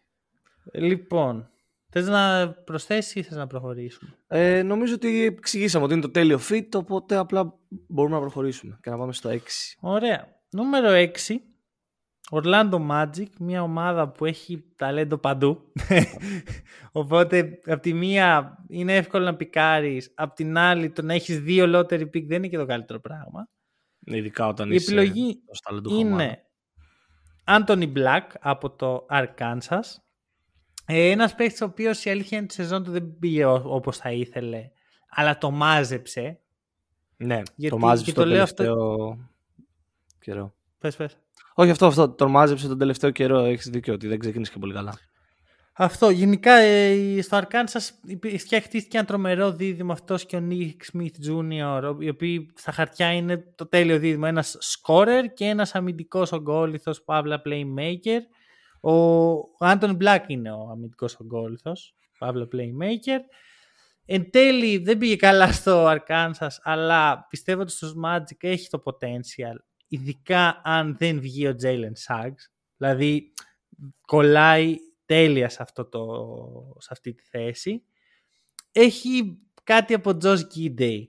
Λοιπόν, θες να προσθέσεις ή θες να προχωρήσουμε; Ε, νομίζω ότι εξηγήσαμε ότι είναι το τέλειο fit, οπότε απλά μπορούμε να προχωρήσουμε και να πάμε στο 6. Ωραία. Νούμερο 6. Orlando Magic, μια ομάδα που έχει ταλέντο παντού. [laughs] Οπότε, από τη μία είναι εύκολο να πικάρεις, από την άλλη το να έχεις δύο lottery pick δεν είναι και το καλύτερο πράγμα. Ειδικά όταν Η είσαι επιλογή είναι Anthony Black από το Arkansas. Ε, ένας παίκτης ο οποίος η αλήθεια είναι τη σεζόν του δεν πήγε όπως θα ήθελε, αλλά το μάζεψε. Ναι, γιατί, το μάζεψε το, το τελευταίο αυτό... καιρό. Πες, πες. Όχι αυτό, αυτό, το μάζεψε τον τελευταίο καιρό, έχεις δίκιο ότι δεν ξεκίνησε και πολύ καλά. Αυτό. Γενικά ε, στο Αρκάνσα φτιάχτηκε ένα τρομερό δίδυμο αυτός και ο Νίκ Σμιθ Jr. Οι οποίοι στα χαρτιά είναι το τέλειο δίδυμο. Ένας σκόρερ και ένας αμυντικός ογκόλυθο, παύλα playmaker. Ο Άντων Μπλακ είναι ο αμυντικός ογκόλυθο, παύλα playmaker. Εν τέλει δεν πήγε καλά στο Αρκάνσα, αλλά πιστεύω ότι στο Magic έχει το potential. Ειδικά αν δεν βγει ο Jalen Suggs. Δηλαδή κολλάει τέλεια σε, αυτό το, σε αυτή τη θέση. Έχει κάτι από Josh Gidey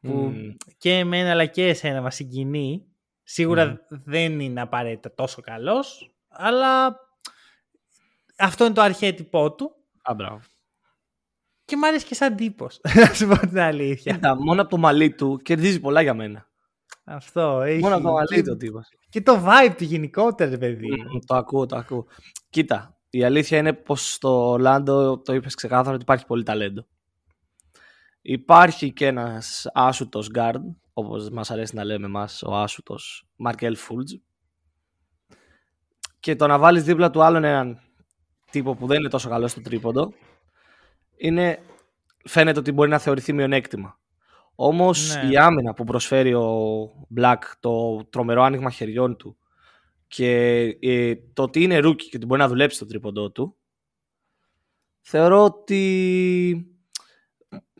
που και εμένα αλλά και εσένα μας συγκινεί. Σίγουρα δεν είναι απαραίτητα τόσο καλός, αλλά αυτό είναι το αρχέτυπό του. Α, μπράβο. Και μου αρέσει και σαν τύπος, [laughs] να σου πω την αλήθεια. Κοίτα, μόνο από το μαλλί του κερδίζει πολλά για μένα. Αυτό, έχει. Μόνο από το μαλλί του τύπος. Και το vibe του γενικότερα, παιδί. το ακούω, το ακούω. Κοίτα, η αλήθεια είναι πως στο Ορλάντο το είπες ξεκάθαρα ότι υπάρχει πολύ ταλέντο. Υπάρχει και ένας άσουτος guard, όπως μας αρέσει να λέμε μας, ο άσουτος Μαρκέλ Φούλτζ. Και το να βάλεις δίπλα του άλλον έναν τύπο που δεν είναι τόσο καλό στο τρίποντο, είναι, φαίνεται ότι μπορεί να θεωρηθεί μειονέκτημα. Όμως Ναι. η άμυνα που προσφέρει ο Black, το τρομερό άνοιγμα χεριών του και ε, το ότι είναι rookie και ότι μπορεί να δουλέψει στο τρίποντό του, θεωρώ ότι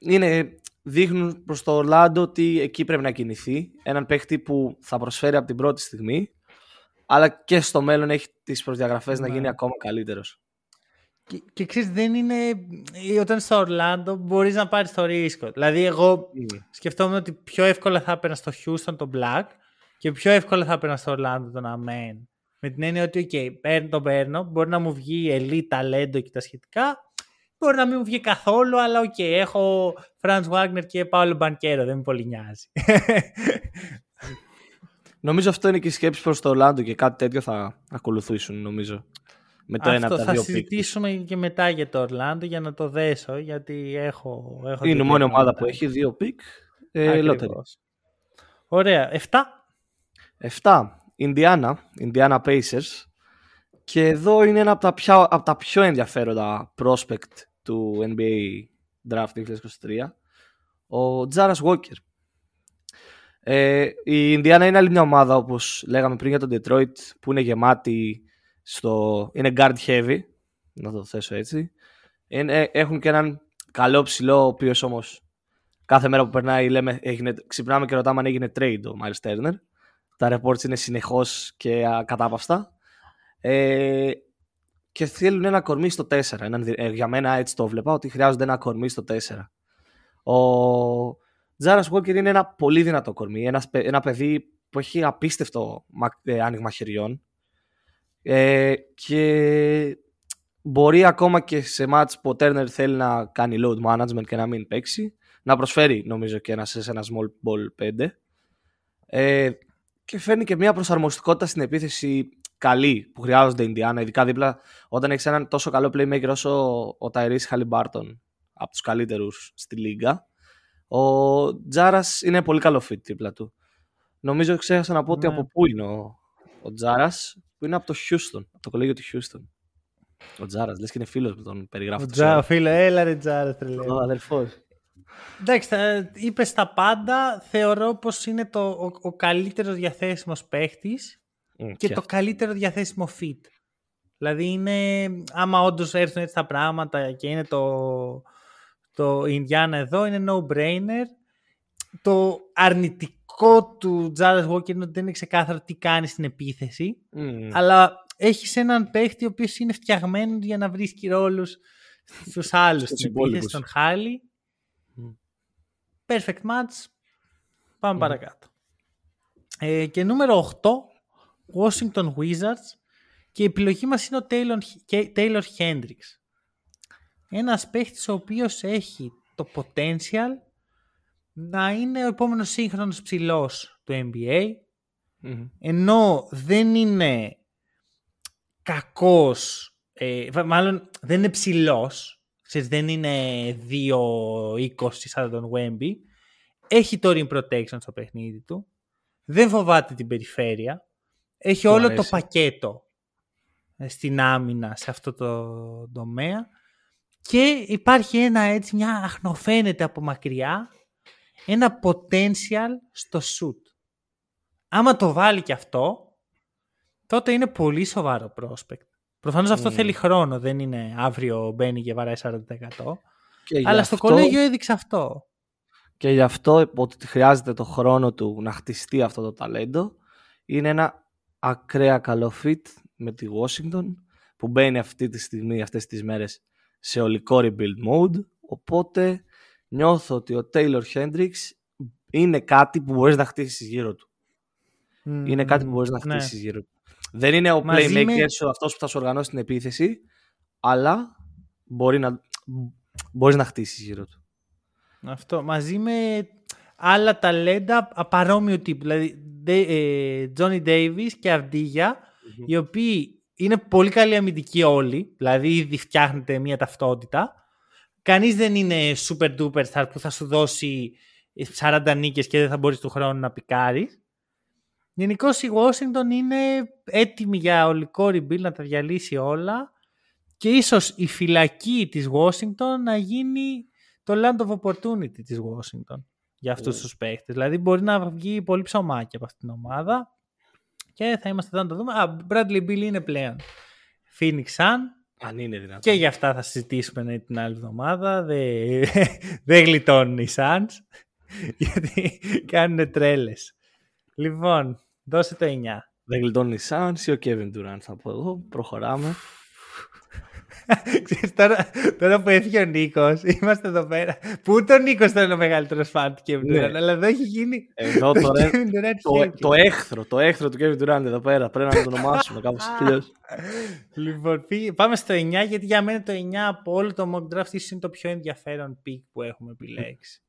είναι, δείχνουν προς το Ορλάντο ότι εκεί πρέπει να κινηθεί. Έναν παίχτη που θα προσφέρει από την πρώτη στιγμή, αλλά και στο μέλλον έχει τις προδιαγραφές να Ναι. γίνει ακόμα καλύτερος. Και, και ξέρεις, δεν είναι. ε, Όταν στο Ορλάντο μπορείς να πάρεις το ρίσκο. Δηλαδή, εγώ σκεφτόμουν ότι πιο εύκολα θα έπαιρνα στο Houston τον Black και πιο εύκολα θα έπαιρνα στο Ορλάντο τον Amen. Με την έννοια ότι, OK, παίρνω τον παίρνω, μπορεί να μου βγει ελίτ ταλέντο και τα σχετικά. Μπορεί να μην μου βγει καθόλου, αλλά οκ, έχω Franz Wagner και Paolo Banchero, δεν με πολύ νοιάζει. Νομίζω αυτό είναι και η σκέψη προς το Ορλάντο και κάτι τέτοιο θα ακολουθήσουν νομίζω. Με το ένα από Αυτό τα θα δύο pick. συζητήσουμε και μετά για το Ορλάντο για να το δέσω, γιατί έχω... έχω Είναι η δύο μόνη ομάδα πράγματα. που έχει δύο pick. Ε, Ακριβώς. λότερη. Ωραία. 7. 7. Indiana. Indiana Pacers. Και εδώ είναι ένα από τα, πιο, από τα πιο ενδιαφέροντα prospect του NBA Draft 2023. Ο Τζάρας Walker. Ε, η Indiana είναι άλλη μια ομάδα όπως λέγαμε πριν για τον Detroit που είναι γεμάτη στο... είναι guard heavy να το θέσω έτσι. Είναι, έχουν και έναν καλό ψηλό ο οποίος όμως κάθε μέρα που περνάει λέμε, έγινε, ξυπνάμε και ρωτάμε αν έγινε trade ο Miles Turner. Τα reports είναι συνεχώς και ακατάπαυστα. Ε, και θέλουν ένα κορμί στο 4. Έναν, δι- ε, για μένα έτσι το βλέπα ότι χρειάζονται ένα κορμί στο 4. Ο Τζάρα Walker είναι ένα πολύ δυνατό κορμί. Ένας, παι- ένα παιδί που έχει απίστευτο μα- ε, άνοιγμα χεριών. Ε, και μπορεί ακόμα και σε μάτς που ο Turner θέλει να κάνει load management και να μην παίξει να προσφέρει νομίζω και ένα, σε ένα small ball 5 ε, και φέρνει και μια προσαρμοστικότητα στην επίθεση καλή που χρειάζονται η Indiana ειδικά δίπλα όταν έχεις έναν τόσο καλό playmaker όσο ο Tyrese Halliburton από τους καλύτερους στη λίγα ο Τζάρας είναι πολύ καλό fit δίπλα του νομίζω ξέχασα να πω ότι Ναι. από πού είναι ο, ο Τζάρας που είναι από το Houston από το κολέγιο του Houston ο Τζάρας λες και είναι φίλος με τον περιγράφω Ο το Τζα, ξέρω. φίλε, έλα ρε Τζάρα, τρελέ. ο αδερφός Εντάξει, είπες τα πάντα. Θεωρώ πως είναι το, ο, ο καλύτερος διαθέσιμος παίχτης Μμ, και το αυτό. καλύτερο διαθέσιμο fit. Δηλαδή είναι, άμα όντως έρθουν έτσι τα πράγματα και είναι το, το Indiana εδώ, είναι no-brainer. Το αρνητικό του Jared Walker είναι ότι δεν είναι ξεκάθαρο τι κάνει στην επίθεση. Μμ. Αλλά έχεις έναν παίχτη ο οποίος είναι φτιαγμένος για να βρίσκει ρόλους στους άλλους Στους στην υπόλοιπους. επίθεση, τον Χάλι. Μμ. Perfect match. Πάμε Μμμ. παρακάτω. Ε, και νούμερο 8, Washington Wizards. Και η επιλογή μας είναι ο Taylor, και- Taylor Hendricks. Ένας παίχτης ο οποίος έχει το potential να είναι ο επόμενος σύγχρονος ψηλός του NBA Μμμ. ενώ δεν είναι κακός, ε, βα- μάλλον δεν είναι ψηλός, ξέρεις, δεν είναι 2-20 σαν τον Wemby, έχει το rim protection στο παιχνίδι του, δεν φοβάται την περιφέρεια, έχει Του όλο το αρέσει. πακέτο ε, στην άμυνα σε αυτό το τομέα και υπάρχει ένα έτσι μια αχνοφαίνεται από μακριά ένα potential στο shoot. Άμα το βάλει και αυτό, τότε είναι πολύ σοβαρό prospect. Προφανώς αυτό Μμμ. θέλει χρόνο, δεν είναι αύριο μπαίνει και βαράει 40%. Και γι' Αλλά στο αυτό- κολέγιο έδειξε αυτό. Και γι' αυτό ότι χρειάζεται το χρόνο του να χτιστεί αυτό το ταλέντο. Είναι ένα ακραία καλό fit με τη Washington που μπαίνει αυτή τη στιγμή, αυτές τις μέρες σε ολικό rebuild mode. Οπότε νιώθω ότι ο Taylor Hendricks είναι κάτι που μπορείς να χτίσεις γύρω του. Είναι κάτι που μπορείς να Ναι. χτίσεις γύρω του. Δεν είναι ο Μαζί playmaker με- σου αυτός που θα σου οργανώσει την επίθεση, αλλά μπορεί να, μπορείς να χτίσεις γύρω του. Αυτό. Μαζί με άλλα ταλέντα απαρόμοιο τύπου. Δηλαδή, Ντε- ε, Johnny Davis και Αυντίγια, οι οποίοι είναι πολύ καλή αμυντική όλοι, δηλαδή ήδη φτιάχνετε μια ταυτότητα. Κανείς δεν είναι super duper star που θα σου δώσει 40 νίκες και δεν θα μπορείς του χρόνου να πικάρεις. Γενικώ η Washington είναι έτοιμη για ολικό rebuild να τα διαλύσει όλα και ίσως η φυλακή της Washington να γίνει το land of opportunity της Washington για αυτούς yeah. τους παίχτες. Δηλαδή μπορεί να βγει πολύ ψωμάκι από αυτήν την ομάδα και θα είμαστε εδώ να το δούμε. Α, Bradley Bill είναι πλέον Phoenix Sun. Αν είναι δυνατόν. Και για αυτά θα συζητήσουμε την άλλη εβδομάδα. [laughs] Δεν δε γλιτώνουν οι Suns [laughs] γιατί κάνουν τρέλες. Λοιπόν, δώσε το 9. Δεν γλιτώνουν οι Suns ή ο Kevin Durant θα πω εγώ. Προχωράμε. Ξέρεις, τώρα, τώρα που έφυγε ο Νίκος, είμαστε εδώ πέρα. Πού ούτε ο Νίκος ήταν ο μεγαλύτερος φαν του Kevin Durant, ναι. αλλά εδώ έχει γίνει. Εδώ τώρα. το, το, έχθρο, το έχθρο του Kevin Durant εδώ πέρα. Πρέπει να το ονομάσουμε κάπως αλλιώς. λοιπόν, πάμε στο 9, γιατί για μένα το 9 από όλο το mock draft είναι το πιο ενδιαφέρον pick που έχουμε επιλέξει.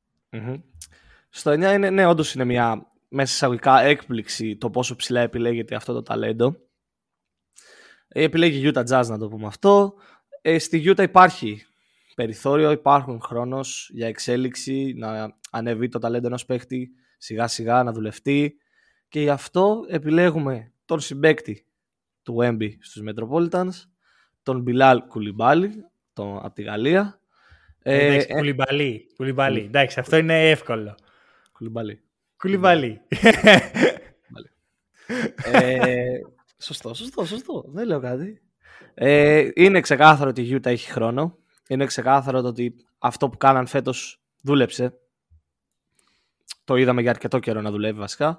Στο 9 είναι, ναι, όντως είναι μια μέσα εισαγωγικά έκπληξη το πόσο ψηλά επιλέγεται αυτό το ταλέντο. Επιλέγει Utah Jazz να το πούμε αυτό. Ε, στη Utah υπάρχει περιθώριο, υπάρχουν χρόνος για εξέλιξη, να ανεβεί το ταλέντο ενός παίχτη σιγά σιγά, να δουλευτεί και γι' αυτό επιλέγουμε τον συμπέκτη του Wemby στους Metropolitans, τον Bilal Koulibaly τον, από τη Γαλλία. Ε, Εντάξει, ε, Κουλιμπαλί, Κουλιμπαλί. Εντάξει, αυτό είναι εύκολο. Κουλιμπαλί. Κουλιμπαλί. ε, σωστό, σωστό, σωστό. Δεν λέω κάτι. Ε, είναι ξεκάθαρο ότι η Utah έχει χρόνο. Είναι ξεκάθαρο ότι αυτό που κάναν φέτος δούλεψε. Το είδαμε για αρκετό καιρό να δουλεύει βασικά.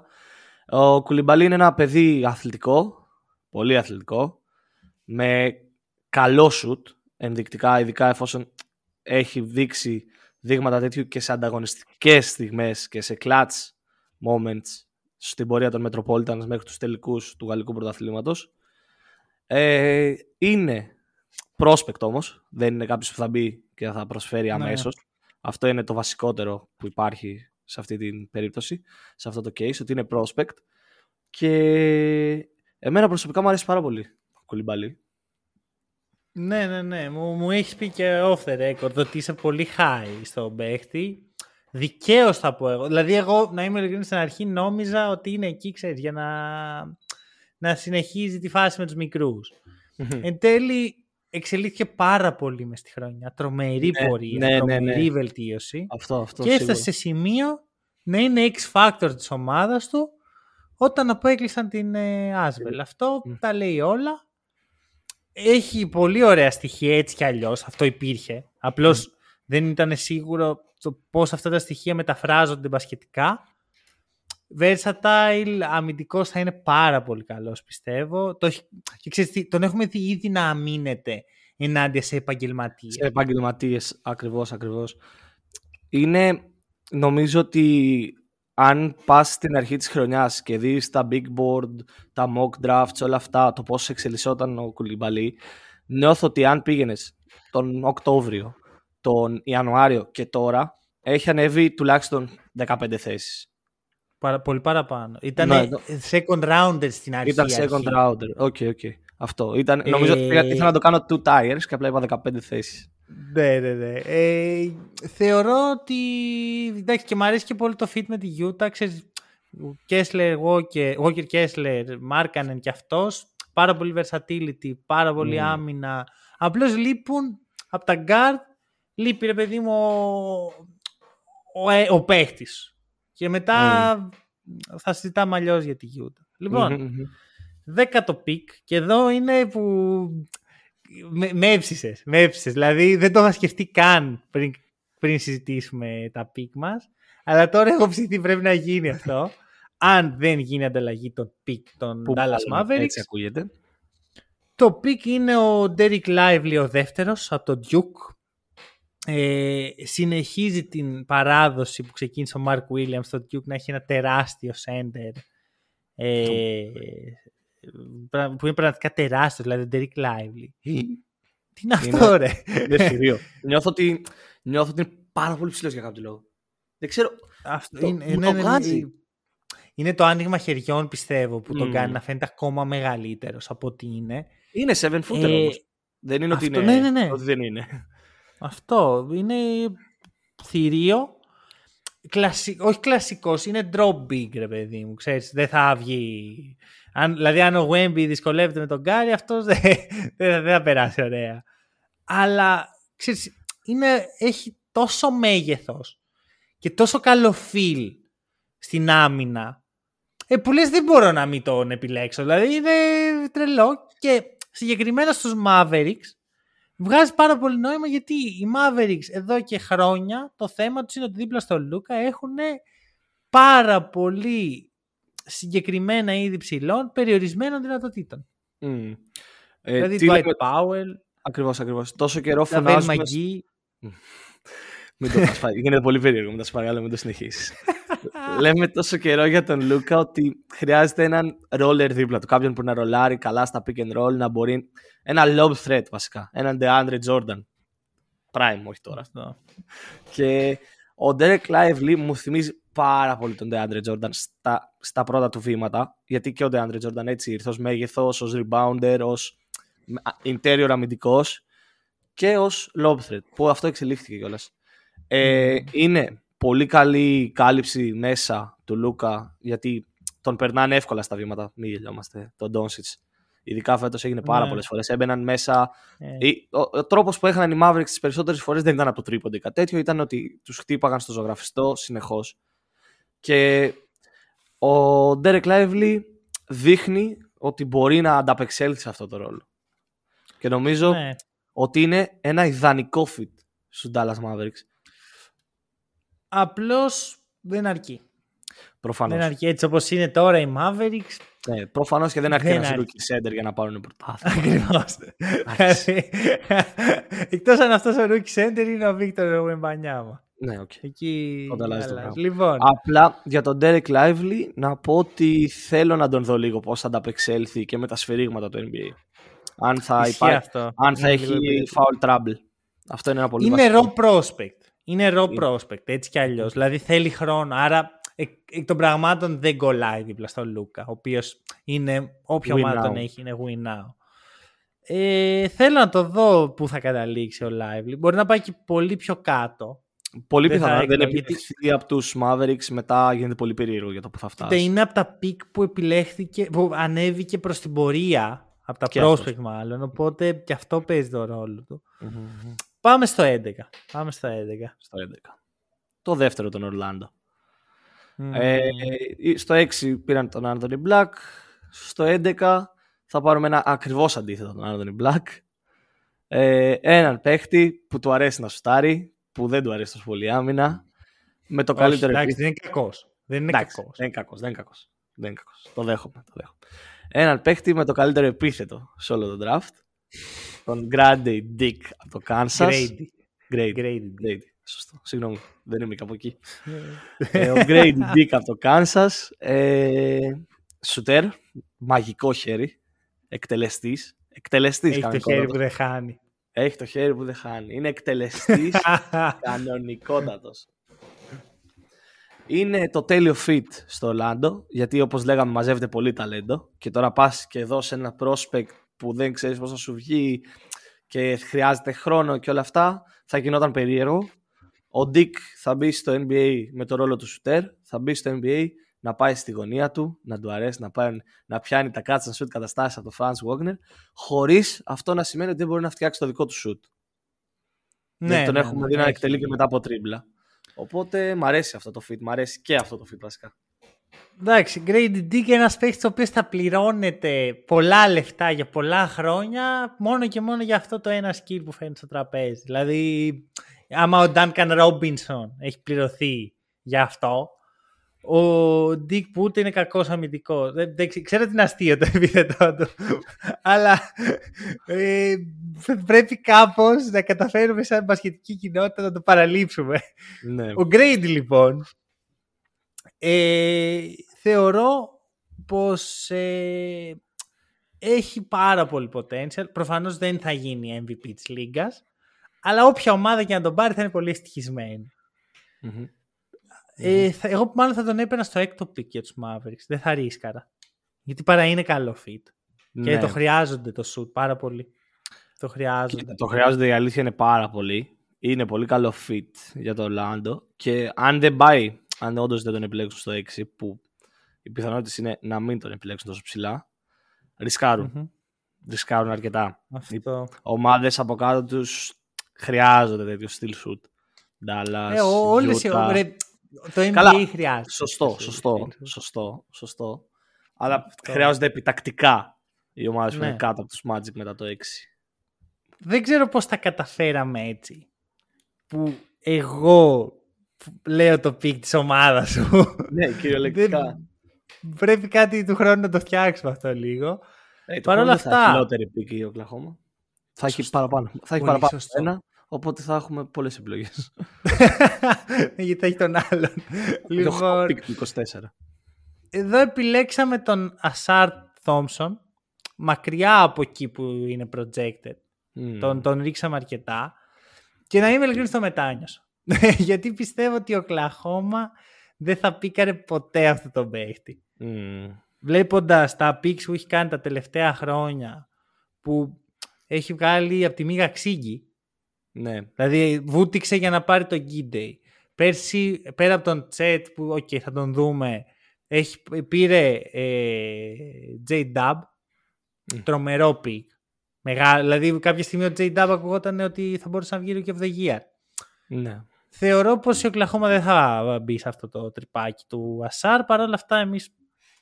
Ο Κουλιμπαλί είναι ένα παιδί αθλητικό, πολύ αθλητικό, με καλό σουτ, ενδεικτικά, ειδικά εφόσον έχει δείξει δείγματα τέτοιου και σε ανταγωνιστικές στιγμές και σε clutch moments στην πορεία των Metropolitans μέχρι τους τελικούς του Γαλλικού Πρωταθλήματος. Ε, είναι prospect όμως, δεν είναι κάποιος που θα μπει και θα προσφέρει ναι. αμέσως. Αυτό είναι το βασικότερο που υπάρχει σε αυτή την περίπτωση, σε αυτό το case, ότι είναι prospect. Και εμένα προσωπικά μου αρέσει πάρα πολύ ο Κουλιμπαλί. Ναι, ναι, ναι. Μου, μου έχεις πει και off the record ότι είσαι πολύ high στον παίχτη. Δικαίως θα πω εγώ. Δηλαδή, εγώ να είμαι ειλικρινής στην αρχή νόμιζα ότι είναι εκεί, ξέρεις, για να να συνεχίζει τη φάση με τους μικρους Εν τέλει εξελίχθηκε πάρα πολύ μες στη χρονιά. Τρομερή ναι, πορεία, ναι, ναι τρομερή ναι, βελτίωση. Αυτό, αυτό, και έφτασε σε σημείο να είναι X-Factor της ομάδας του όταν απέκλεισαν την ε, Asvel. Αυτό τα λέει όλα. Έχει πολύ ωραία στοιχεία έτσι κι αλλιώς. Αυτό υπήρχε. Απλώς δεν ήταν σίγουρο το πώς αυτά τα στοιχεία μεταφράζονται μπασχετικά. Versatile, αμυντικός θα είναι πάρα πολύ καλός πιστεύω. Το, και ξέρεις, τον έχουμε δει ήδη να αμήνεται ενάντια σε επαγγελματίες. Σε επαγγελματίες, ακριβώς, ακριβώς. Είναι, νομίζω ότι αν πας στην αρχή της χρονιάς και δεις τα big board, τα mock drafts, όλα αυτά, το πώς εξελισσόταν ο Coulibaly, νιώθω ότι αν πήγαινες τον Οκτώβριο, τον Ιανουάριο και τώρα, έχει ανέβει τουλάχιστον 15 θέσεις. Παρα, πολύ παραπάνω. Ήταν ναι, second rounder στην αρχή. Ήταν second αρχή. rounder. OK, okay, okay. Αυτό. Ήταν, ε... Νομίζω ότι ήθελα να το κάνω two tiers και απλά είπα 15 θέσεις. Ναι, ναι, ναι. Ε, θεωρώ ότι. Εντάξει, και μου αρέσει και πολύ το fit με τη Utah. Ξέρεις, Kessler, Walker, Walker Kessler, Markkanen και αυτός. Πάρα πολύ versatility, πάρα πολύ mm. άμυνα. Απλώς λείπουν από τα guard. Λείπει, ρε παιδί μου, ο, ο, ε, ο παίχτης. Και μετά mm. θα συζητάμε αλλιώς για τη Utah. Λοιπόν, mm-hmm. δέκατο pick και εδώ είναι που με, με έψησες, με έψησες. Δηλαδή δεν το είχα σκεφτεί καν πριν, πριν συζητήσουμε τα picks μας. Αλλά τώρα έχω ψηθεί πρέπει να γίνει αυτό. [laughs] Αν δεν γίνει ανταλλαγή των picks των που Dallas Mavericks. Έτσι ακούγεται. Το pick είναι ο Derek Lively ο δεύτερος από το Duke ε, συνεχίζει την παράδοση που ξεκίνησε ο Mark Williams στο Duke να έχει ένα τεράστιο σέντερ ε, που είναι πραγματικά τεράστιο, δηλαδή Derek Lively. Τι είναι αυτό, ρε; Είναι νιώθω, ότι, νιώθω ότι είναι πάρα πολύ ψηλός για κάποιο λόγο. Δεν ξέρω. Αυτό το, είναι, είναι, το είναι, είναι το άνοιγμα χεριών, πιστεύω, που mm. τον κάνει να φαίνεται ακόμα μεγαλύτερος από ό,τι είναι. Είναι 7 footer Ε, όμως. Δεν είναι ότι, αυτό- είναι, ναι, ναι, ναι. ότι δεν είναι. Αυτό είναι θηρίο. Κλασι... Όχι κλασικός, είναι drop big ρε παιδί μου, ξέρεις, δεν θα βγει. Αν, δηλαδή αν ο Wemby δυσκολεύεται με τον Γκάρι, αυτός δεν, δεν, θα- δεν θα περάσει ωραία. Αλλά, ξέρεις, είναι, έχει τόσο μέγεθος και τόσο καλό feel στην άμυνα ε, που λες δεν μπορώ να μην τον επιλέξω. Δηλαδή είναι τρελό και συγκεκριμένα στους Mavericks βγάζει πάρα πολύ νόημα γιατί οι Mavericks εδώ και χρόνια το θέμα τους είναι ότι δίπλα στο Λούκα έχουν πάρα πολύ συγκεκριμένα είδη ψηλών περιορισμένων δυνατοτήτων. Μμ. Ε, δηλαδή τι Dwight λέμε- Powell, Ακριβώς, ακριβώς. Τόσο καιρό David φωνάζουμε... McGee. Μην το πας πάλι. Γίνεται πολύ περίεργο, μετά σε παρακαλώ, μην το συνεχίσεις. [laughs] [laughs] Λέμε τόσο καιρό για τον Λούκα ότι χρειάζεται έναν roller δίπλα του. Κάποιον που να ρολάρει καλά στα pick and roll, να μπορεί. Ένα lob threat βασικά. Έναν DeAndre Jordan. Prime, όχι τώρα. Αυτό. Και ο Derek Lively μου θυμίζει πάρα πολύ τον DeAndre Jordan στα, στα πρώτα του βήματα. Γιατί και ο DeAndre Jordan έτσι ήρθε ως μέγεθος, ως rebounder, ως interior αμυντικός και ως lob threat. Που αυτό εξελίχθηκε κιόλας. Ε, είναι πολύ καλή κάλυψη μέσα του Λούκα γιατί τον περνάνε εύκολα στα βήματα. Μην γελιόμαστε. Τον Ντόνσιτ. Ειδικά φέτος έγινε πάρα Ναι. πολλές φορές. Έμπαιναν μέσα. Ε, Ή- Ο, ο τρόπος που έχαναν οι Mavericks τις περισσότερες φορές δεν ήταν από το τρίποντα ή κάτι τέτοιο. Ήταν ότι τους χτύπαγαν στο ζωγραφιστό συνεχώς. Και ο Derek Lively δείχνει ότι μπορεί να ανταπεξέλθει σε αυτό το ρόλο. Και νομίζω ναι. ότι είναι ένα ιδανικό fit στους Dallas Mavericks. Απλώς δεν αρκεί. Προφανώς. Δεν αρκεί έτσι όπως είναι τώρα οι Mavericks. Ναι, προφανώς και δεν αρκεί Δεν ένα αρκεί. rookie center για να πάρουν πρωτάθλημα. Ακριβώς. Εκτός αν αυτός ο rookie center είναι ο Βίκτορ Βεμπανιάμα. ναι, οκ. Εκεί Τότε αλλάζει το αλλάζει. πράγμα. Λοιπόν, Απλά για τον Derek Lively να πω ότι θέλω να τον δω λίγο πώς θα ανταπεξέλθει και με τα σφυρίγματα του NBA. Αν θα, ισχύει υπάρχει, αυτό. αν θα Είναι έχει λίγο επιλέγει. foul trouble. Αυτό είναι ένα πολύ Είναι βασικό. raw prospect. Είναι raw Είναι. prospect, έτσι κι αλλιώς. Δηλαδή θέλει χρόνο. Άρα εκ, εκ των πραγμάτων δεν κολλάει δίπλα στον Λούκα, ο οποίος είναι, όποια Win ομάδα now. τον έχει, είναι win now. Ε, θέλω να το δω πού θα καταλήξει ο Lively. Μπορεί να πάει και πολύ πιο κάτω. Πολύ δεν θα πιθανό να δεν έκανα, γιατί- επιλεχθεί από τους Mavericks μετά γίνεται πολύ περίεργο για το που θα Κοίτα, φτάσει. είναι από τα picks που επιλέχθηκε, που ανέβηκε προς την πορεία. Από τα Και prospect αυτός. μάλλον. Οπότε και αυτό παίζει το ρόλο του. Μμμ. Πάμε στο 11. Πάμε στο 11. Στο 11. Το δεύτερο τον Ορλάντο. Μμμ. Ε, στο 6 πήραν τον Anthony Black. Στο 11 θα πάρουμε ένα ακριβώς αντίθετο τον Anthony Black. Ε, έναν παίχτη που του αρέσει να σουτάρει, που δεν του αρέσει τόσο πολύ άμυνα. Με το Όχι, καλύτερο εντάξει, επίθετο. δεν είναι κακός. Δεν είναι Εντάξει, κακός. Δεν είναι κακός, δεν είναι κακός. Δεν είναι κακός. Το δέχομαι, το δέχομαι. Έναν παίχτη με το καλύτερο επίθετο σε όλο τον draft. Τον Grady Dick από το Kansas. Grady. Grady. Grady. Grady. Σωστό. Συγγνώμη, δεν είμαι κάπου εκεί. ε, ο Grady Dick από το Kansas. Ε, σουτέρ, μαγικό χέρι. Εκτελεστής. Εκτελεστής Έχει το κανονικότατος. χέρι που δεν χάνει. Έχει το χέρι που δεν χάνει. Είναι εκτελεστής [laughs] κανονικότατος. Είναι το τέλειο fit στο Orlando, γιατί όπως λέγαμε μαζεύεται πολύ ταλέντο και τώρα πας και εδώ σε ένα prospect που δεν ξέρεις πώς θα σου βγει και χρειάζεται χρόνο και όλα αυτά, θα γινόταν περίεργο. Ο Dick θα μπει στο NBA με το ρόλο του shooter, θα μπει στο NBA να πάει στη γωνία του, να του αρέσει να, πάει, να πιάνει τα catch and shoot καταστάσεις από τον Franz Wagner, χωρίς αυτό να σημαίνει ότι δεν μπορεί να φτιάξει το δικό του shoot. Ναι, τον έχουμε δει να έχει. εκτελεί και μετά από τρίμπλα. Οπότε μ' αρέσει αυτό το fit, μ' αρέσει και αυτό το fit βασικά. Εντάξει, Grady Dick είναι ένας παίχτη ο οποίος θα πληρώνεται πολλά λεφτά για πολλά χρόνια μόνο και μόνο για αυτό το ένα skill που φέρνει στο τραπέζι. Δηλαδή, άμα ο Duncan Robinson έχει πληρωθεί για αυτό, ο Dick που ούτε είναι κακός αμυντικός. Δεν, δεν ξε- ξέρω ότι είναι αστείο το επίθετό του. αλλά ε, πρέπει κάπως να καταφέρουμε σαν μπασκετική κοινότητα να το παραλείψουμε. Ναι. Ο Grady λοιπόν ε, θεωρώ πως ε, έχει πάρα πολύ potential. Προφανώς δεν θα γίνει MVP της Λίγκας. Αλλά όποια ομάδα και να τον πάρει θα είναι πολύ ευτυχισμένη. Μμμ. Ε, θα, εγώ μάλλον θα τον έπαιρνα στο έκτο pick για τους Mavericks. Δεν θα ρίσκαρα. Γιατί παρά είναι καλό fit. Και Ναι. το χρειάζονται το shoot πάρα πολύ. Το χρειάζονται. Και το χρειάζονται η αλήθεια είναι πάρα πολύ. Είναι πολύ καλό fit για το Orlando. Και αν δεν πάει, αν όντως δεν τον επιλέξουν στο 6, που οι πιθανότητες είναι να μην τον επιλέξουν τόσο ψηλά, ρισκάρουν. Μμμ. Ρισκάρουν αρκετά. Αυτό. Ομάδες από κάτω τους χρειάζονται τέτοιο στυλ shoot. Dallas, Ε, ο- όλες, οι- Utah. ρε, το NBA Καλά, χρειάζεται. Σωστό, τέτοιο σωστό, στυλ. σωστό, σωστό. Αλλά Αυτό. χρειάζονται επιτακτικά οι ομάδες που Ναι. είναι κάτω από τους Magic μετά το 6. Δεν ξέρω πώς τα καταφέραμε έτσι. Που εγώ λέω το pick της ομάδας σου. Ναι, κυριολεκτικά. Δεν- Πρέπει κάτι του χρόνου να το φτιάξουμε αυτό λίγο. Ε, το Παρ' όλα χρόνο θα έχει αυτά- χειρότερο pick η Οκλαχόμα. Θα έχει Σωστό. παραπάνω. Θα έχει Πολύ παραπάνω σωστό. ένα, οπότε θα έχουμε πολλές επιλογές. [laughs] Γιατί θα έχει τον άλλον. [laughs] Το λοιπόν, pick του 24. εδώ επιλέξαμε τον Ασάρ Θόμσον. Μακριά από εκεί που είναι projected. Μμμ. Τον, τον ρίξαμε αρκετά. Και να είμαι ειλικρινής το μετάνιωσα. [laughs] Γιατί πιστεύω ότι η Οκλαχόμα δεν θα πίκαρε ποτέ αυτό το παίχτη. Μμμ. Βλέποντας τα picks που έχει κάνει τα τελευταία χρόνια που έχει βγάλει από τη μύγα ξύγκι. Ναι. Δηλαδή βούτηξε για να πάρει το Giddey. Πέρσι πέρα από τον Τσέτ που οκ, θα τον δούμε έχει, πήρε ε, J-Dub Μμ. τρομερό pick. Μεγάλο, δηλαδή κάποια στιγμή ο J-Dub ακουγόταν ότι θα μπορούσε να βγει rookie of the year. ναι. Θεωρώ πως η Οκλαχώμα δεν θα μπει σε αυτό το τρυπάκι του Ασάρ. Παρ' όλα αυτά εμείς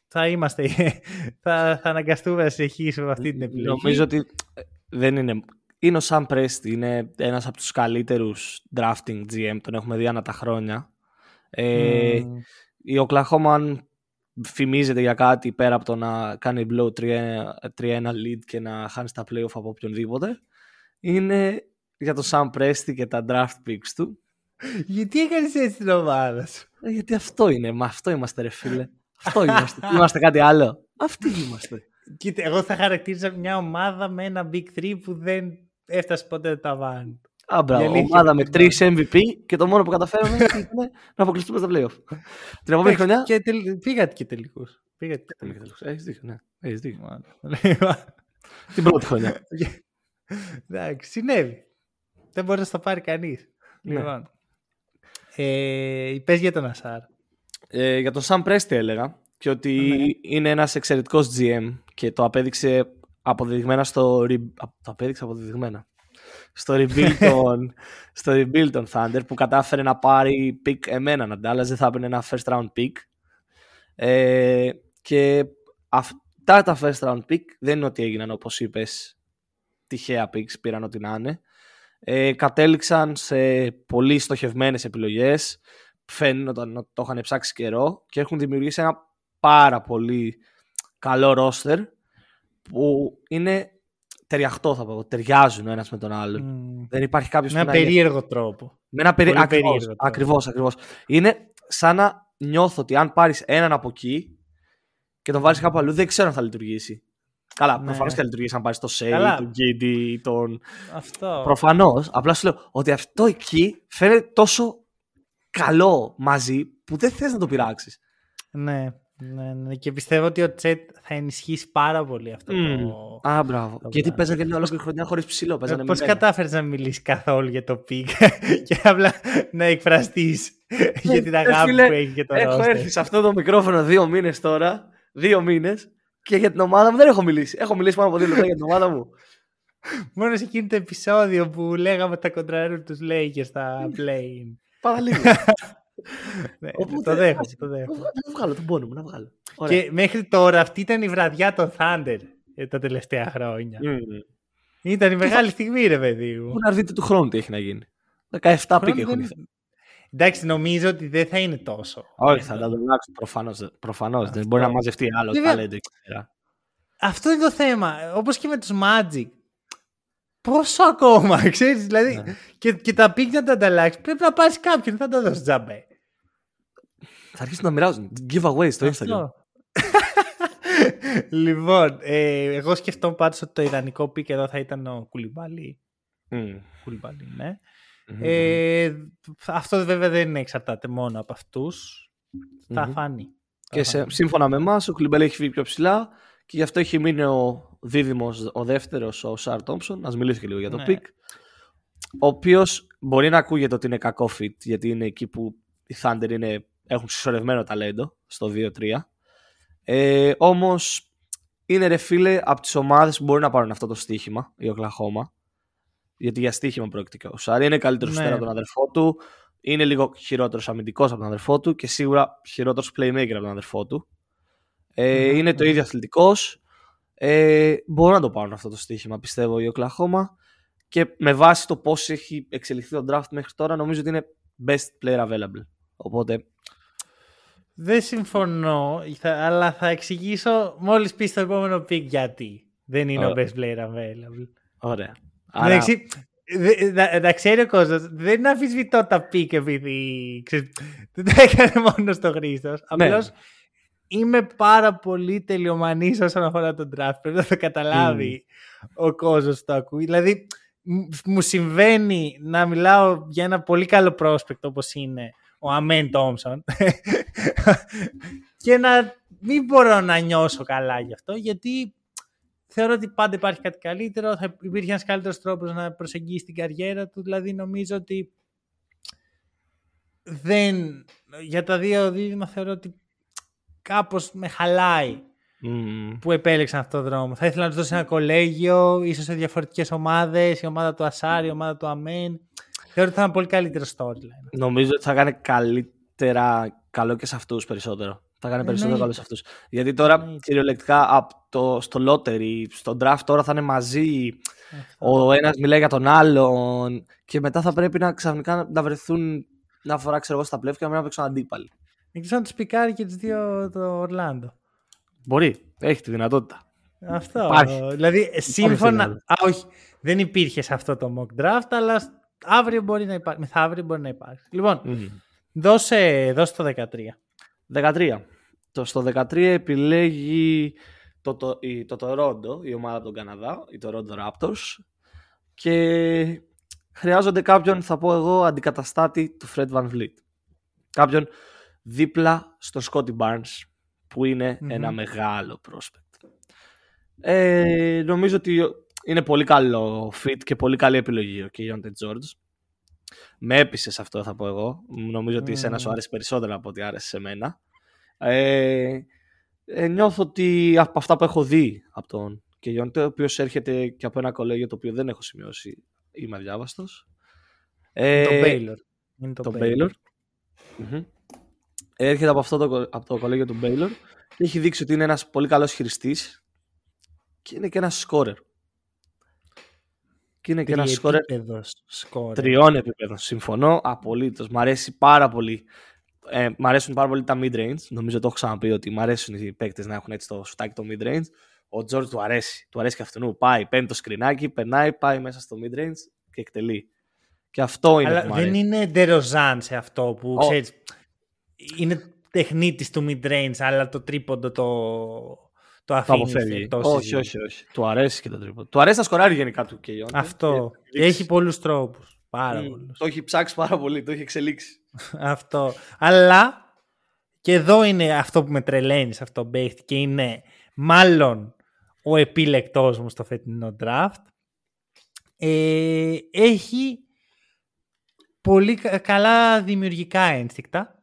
θα είμαστε, [laughs] θα, θα αναγκαστούμε να συνεχίσουμε με αυτή την επιλογή. Νομίζω ότι ε, δεν είναι... Είναι ο Sam Presti, είναι ένας από τους καλύτερους drafting GM, τον έχουμε δει ανά τα χρόνια. Ε, Μμμ. Η Oklahoma αν φημίζεται για κάτι πέρα από το να κάνει blow 3-1 lead και να χάνεις στα playoff από οποιονδήποτε είναι για το Sam Presti και τα draft picks του Γιατί έκανες έτσι την ομάδα σου; Ε, γιατί αυτό είναι, μα αυτό είμαστε ρε φίλε αυτό είμαστε, είμαστε κάτι άλλο αυτοί είμαστε Κοίτα, εγώ θα χαρακτήριζα μια ομάδα με ένα Big 3 που δεν έφτασε ποτέ το ταβάνι. Α, μπράβο, Η αλήθεια ομάδα είναι με ότι τρεις MVP και το μόνο που καταφέραμε [laughs] ήταν να αποκλειστούμε στα playoff. Την επόμενη χρονιά. Και τελ... πήγατε και τελικούς. Πήγατε και τελικούς. Έχεις δίκιο, ναι. Έχεις δίκιο. Μάλλον. Λοιπόν, [laughs] Την πρώτη χρονιά. Εντάξει, συνέβη. Δεν μπορείς να το πάρει κανείς. Ναι. Λοιπόν. Ε, πες για τον Ασάρ. Ε, για τον Sam Presti έλεγα και ότι Ναι. είναι ένας εξαιρετικός GM και το απέδειξε αποδεδειγμένα στο... re- α, Το απέδειξε αποδεδειγμένα. Στο rebuild των, [laughs] στο rebuild των Thunder που κατάφερε να πάρει pick εμένα να δεν θα έπαιρνε ένα first round pick. Ε, και αυτά τα first round pick δεν είναι ότι έγιναν όπως είπες τυχαία picks, πήραν ό,τι να είναι. Ε, κατέληξαν σε πολύ στοχευμένες επιλογές φαίνονταν ότι το είχαν ψάξει καιρό και έχουν δημιουργήσει ένα πάρα πολύ καλό roster που είναι ταιριαχτό θα πω, ταιριάζουν ο ένας με τον άλλον. Μμ. Δεν υπάρχει κάποιος Με που ένα να είναι- περίεργο τρόπο. με ένα περί... Πολύ ακριβώς, περίεργο τρόπο. ακριβώς, ακριβώς. Είναι σαν να νιώθω ότι αν πάρεις έναν από εκεί και τον βάλεις κάπου αλλού δεν ξέρω αν θα λειτουργήσει. Καλά, Ναι. προφανώς και θα λειτουργήσει αν πάρεις το Σέι, Καλά. τον Giddey, τον... Αυτό. Προφανώς, απλά σου λέω ότι αυτό εκεί φαίνεται τόσο καλό μαζί που δεν θες να το πειράξεις. Ναι, ναι, ναι. Και πιστεύω ότι ο Τσέτ θα ενισχύσει πάρα πολύ αυτό Μμμ. το... Α, μπράβο. Το Γιατί πράγμα. παίζανε μια ολόκληρη χρονιά χωρίς ψηλό. Παίζανε Ε, με Πώς μένα. κατάφερες να μιλήσεις καθόλου για το pick [laughs] και απλά να εκφραστείς για την Ε, αγάπη φίλε, που έχει και το Έχω roster; έρθει σε αυτό το μικρόφωνο δύο μήνες τώρα. Δύο μήνες. Και για την ομάδα μου δεν έχω μιλήσει. Έχω μιλήσει πάνω από δύο λεπτά για την ομάδα μου. Μόνο σε εκείνο το επεισόδιο που λέγαμε τα κοντραρού τους Lakers στα play Πάρα λίγο. [laughs] ναι, Οπότε, το δέχομαι, ας- το δέχομαι. Να βγάλω τον πόνο μου, να βγάλω. Ωραία. Και μέχρι τώρα αυτή ήταν η βραδιά των Thunder ε, τα τελευταία χρόνια. Μμμ. Ήταν η μεγάλη στιγμή ρε παιδί μου. Πού να δείτε του χρόνου τι έχει να γίνει. 17 Χρόνο picks δεν- έχουν. Εντάξει, νομίζω ότι δεν θα είναι τόσο. Όχι, θα τα αλλάξουν προφανώς. Προφανώς. Δεν μπορεί να μαζευτεί άλλο Βέβαια- ταλέντο εκεί πέρα. Αυτό είναι το θέμα. Όπως και με τους Magic. Πόσο ακόμα, [laughs] ξέρεις, δηλαδή, Ναι. και, και τα picks να τα ανταλλάξεις, πρέπει να πάρεις κάποιον, δεν θα τα δώσεις τζάμπα. Θα αρχίσουν να μοιράζουν giveaway στο Instagram. Αυτό. [laughs] λοιπόν, ε, εγώ σκεφτόμουν πάντως ότι το ιδανικό pick εδώ θα ήταν ο Κουλιμπαλί. Μμ. Κουλιμπαλί, ναι. Μμμ. Ε, αυτό βέβαια δεν εξαρτάται μόνο από αυτούς. Θα Μμμ. φανεί. Και Θα σε, φανεί. σύμφωνα με εμάς, ο Κουλιμπαλί έχει φύγει πιο ψηλά και γι' αυτό έχει μείνει ο δίδυμος, ο δεύτερος, ο Ασάρ Τόμψον, ας μιλήσω και λίγο για το Ναι. pick, ο οποίος μπορεί να ακούγεται ότι είναι κακό fit, γιατί είναι εκεί που οι Thunder είναι, έχουν συσσωρευμένο ταλέντο, στο 2-3. Ε, όμως, είναι ρε φίλε από τις ομάδες που μπορεί να πάρουν αυτό το στοίχημα, η Οκλαχώμα, γιατί για στοίχημα πρόκειται και ο Σάρ, είναι καλύτερος Ναι. ναι. από τον αδερφό του, είναι λίγο χειρότερος αμυντικός από τον αδερφό του και σίγουρα χειρότερος playmaker από τον αδερφό του. Ε, Μμμ, είναι το μμμ. ίδιο αθλητικός. Ε, μπορούν να το πάρουν αυτό το στοίχημα, πιστεύω, η Οκλαχώμα. Και με βάση το πώς έχει εξελιχθεί το draft μέχρι τώρα, νομίζω ότι είναι best player available. Οπότε. Δεν συμφωνώ, θα- αλλά θα εξηγήσω μόλις πεις στο επόμενο pick γιατί δεν είναι ο Ωραία. best player available. Ωραία. Εντάξει, δε- να, να ξέρει ο κόσμος, δεν αμφισβητώ τα pick επειδή ξέρεις, δεν τα έκανε [laughs] μόνος στο Χρήστος. Απλώς είμαι πάρα πολύ τελειομανής όσον αφορά τον draft. Πρέπει να το καταλάβει ο κόσμος το ακούει. Δηλαδή, μ- μου συμβαίνει να μιλάω για ένα πολύ καλό prospect όπως είναι ο Αμέν Τόμσον [laughs] και να μην μπορώ να νιώσω καλά γι' αυτό γιατί θεωρώ ότι πάντα υπάρχει κάτι καλύτερο, θα υπήρχε ένας καλύτερος τρόπος να προσεγγίσεις την καριέρα του, δηλαδή νομίζω ότι δεν, για τα δύο δίδυμα θεωρώ ότι κάπως με χαλάει Μμμ. που επέλεξαν αυτόν τον δρόμο. Θα ήθελα να τους δώσει ένα κολέγιο, ίσως σε διαφορετικές ομάδες, η ομάδα του Ασάρι, η ομάδα του Αμέν. Θεωρώ ότι θα είναι πολύ καλύτερο storyline. Νομίζω ότι θα κάνει καλύτερα καλό και σε αυτούς περισσότερο. Θα κάνει περισσότερο Εννοείται. καλό σε αυτούς. Γιατί τώρα Εννοείται. κυριολεκτικά από το, στο lottery, στο draft τώρα θα είναι μαζί. Ο ένας μιλάει για τον άλλον. Και μετά θα πρέπει να ξαφνικά να βρεθούν μια φορά ξέρω εγώ στα πλεύκα και να μην παίξουν αντίπαλοι. Δεν ξέρω αν τους πικάρει και τους δύο το Ορλάντο. Μπορεί, έχει τη δυνατότητα. Αυτό. Υπάρχει. Δηλαδή, σύμφωνα. φινάλε. Α, όχι. Δεν υπήρχε σε αυτό το mock draft, αλλά σ- αύριο μπορεί να υπάρχει. Μεθαύριο μπορεί να υπάρχει. Λοιπόν, Μμμ. δώσε, δώσε το 13. 13. Το, στο 13 επιλέγει το, το, η, το Toronto, η ομάδα από τον Καναδά, οι Toronto Raptors. Και χρειάζονται κάποιον, θα πω εγώ, αντικαταστάτη του Fred Van Vliet. Κάποιον δίπλα στον Scotty Barnes, που ειναι Μμμ. ένα μεγάλο prospect. Ε, νομίζω ότι είναι πολύ καλό fit και πολύ καλή επιλογή ο Keontae George. Με έπεισε σε αυτό θα πω εγώ. Νομίζω ότι εσένα σου Μμμ. άρεσε περισσότερο από ό,τι άρεσε σε μένα. Ε, ε, νιώθω ότι από αυτά που έχω δει από τον Keontae, ο οποίος έρχεται και από ένα κολέγιο το οποίο δεν έχω σημειώσει, είμαι αδιάβαστος. Ε, το Baylor. Είναι το, το Baylor. Baylor. Μμμ. Έρχεται από αυτό το, κο- από το κολέγιο του Baylor και έχει δείξει ότι είναι ένας πολύ καλός χειριστής και είναι και ένας σκόρερ. Και είναι και ένας σκόρερ Τριεπίπεδος σκόρερ. τριών επίπεδων. Συμφωνώ απολύτως. Μ' αρέσει πάρα πολύ. Ε, μ' αρέσουν πάρα πολύ τα mid-range. Νομίζω το έχω ξαναπεί ότι μ' αρέσουν οι παίκτες να έχουν έτσι το σουτάκι το mid-range. Ο George του αρέσει. Του αρέσει και αυτού. Πάει, παίρνει το σκρινάκι, περνάει, πάει μέσα στο mid-range και εκτελεί. Και αυτό είναι Αλλά που μ' δεν αρέσει. είναι ντεροζάν σε αυτό που Ω. ξέρεις. Είναι τεχνίτης του mid-range, αλλά το τρίποντο το, το Το αφήνεις αποφεύγει. εκτός Όχι, συζήτησης. όχι, όχι. Του αρέσει και το τρίπο. Του αρέσει να σκοράρει γενικά του και Αυτό. Και έχει πολλούς τρόπους. Πάρα πολλούς. Το έχει ψάξει πάρα πολύ, το έχει εξελίξει. [laughs] Αυτό. Αλλά και εδώ είναι αυτό που με τρελαίνει σε αυτό το παίχτη και είναι μάλλον ο επίλεκτός μου στο φετινό draft. Ε, έχει πολύ κα- καλά δημιουργικά ένστικτα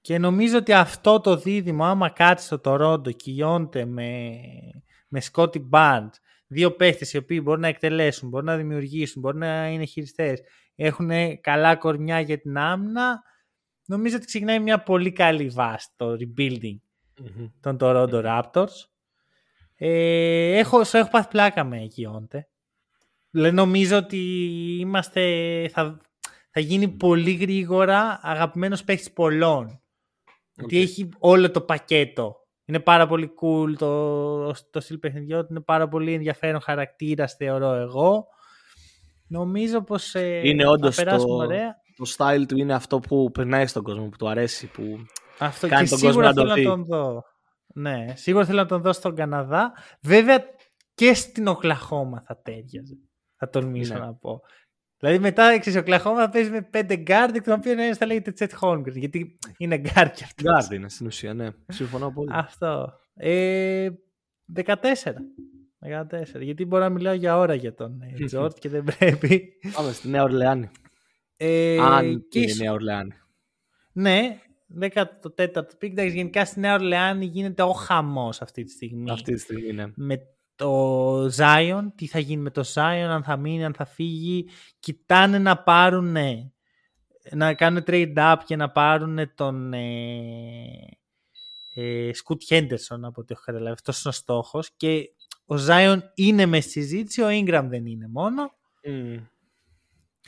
και νομίζω ότι αυτό το δίδυμο άμα κάτσει στο Τορόντο κυλιώνεται με, με Scotty Barnes δύο παίχτες οι οποίοι μπορούν να εκτελέσουν, μπορούν να δημιουργήσουν, μπορούν να είναι χειριστές έχουν καλά κορμιά για την άμυνα νομίζω ότι ξεκινάει μια πολύ καλή βάση το rebuilding των Toronto Raptors. Ε, έχω, σου έχω πάθει πλάκα με Κιόντε. Δηλαδή νομίζω ότι είμαστε, θα, θα γίνει πολύ γρήγορα αγαπημένος παίχτης πολλών. Ότι έχει όλο το πακέτο. Είναι πάρα πολύ cool το, το στυλ παιχνιδιού του, είναι πάρα πολύ ενδιαφέρον χαρακτήρας θεωρώ εγώ. Νομίζω πως ε, Είναι θα όντως περάσουμε το- ωραία. Το style του είναι αυτό που περνάει στον κόσμο, που του αρέσει, που Αυτό Κάνει και τον κόσμο σίγουρα να το θέλω να δει. τον δω. Ναι, σίγουρα θέλω να τον δω στον Καναδά. Βέβαια και στην Οκλαχώμα θα τέριαζε. Θα τολμήσω Ναι. να πω. Δηλαδή μετά ξέρεις, ο Οκλαχώμα θα παίζει με πέντε guard, εκ των οποίων ένας θα λέγεται Τσέτ Holmgren, γιατί είναι guard κι αυτός. Guard είναι στην ουσία, ναι. Συμφωνώ πολύ. Αυτό. Ε, 14. 14. Γιατί μπορώ να μιλάω για ώρα για τον [laughs] Τζορτ και δεν πρέπει. Πάμε στη Νέα Ορλεάνη. Ε, Αν και είναι ίσ- Νέα Ορλεάνη. Ναι, 14ο pick. Εντάξει, γενικά στη Νέα Ορλεάνη γίνεται ο χαμός αυτή τη στιγμή. Αυτή τη στιγμή είναι. Με το Zion, τι θα γίνει με το Zion, αν θα μείνει, αν θα φύγει. Κοιτάνε να πάρουν, να κάνουν trade up και να πάρουν τον ε, ε, Σκουτ Χέντερσον από ό,τι έχω καταλάβει. Αυτός είναι ο στόχος. Και ο Zion είναι μες στη συζήτηση, ο Ingram δεν είναι μόνο.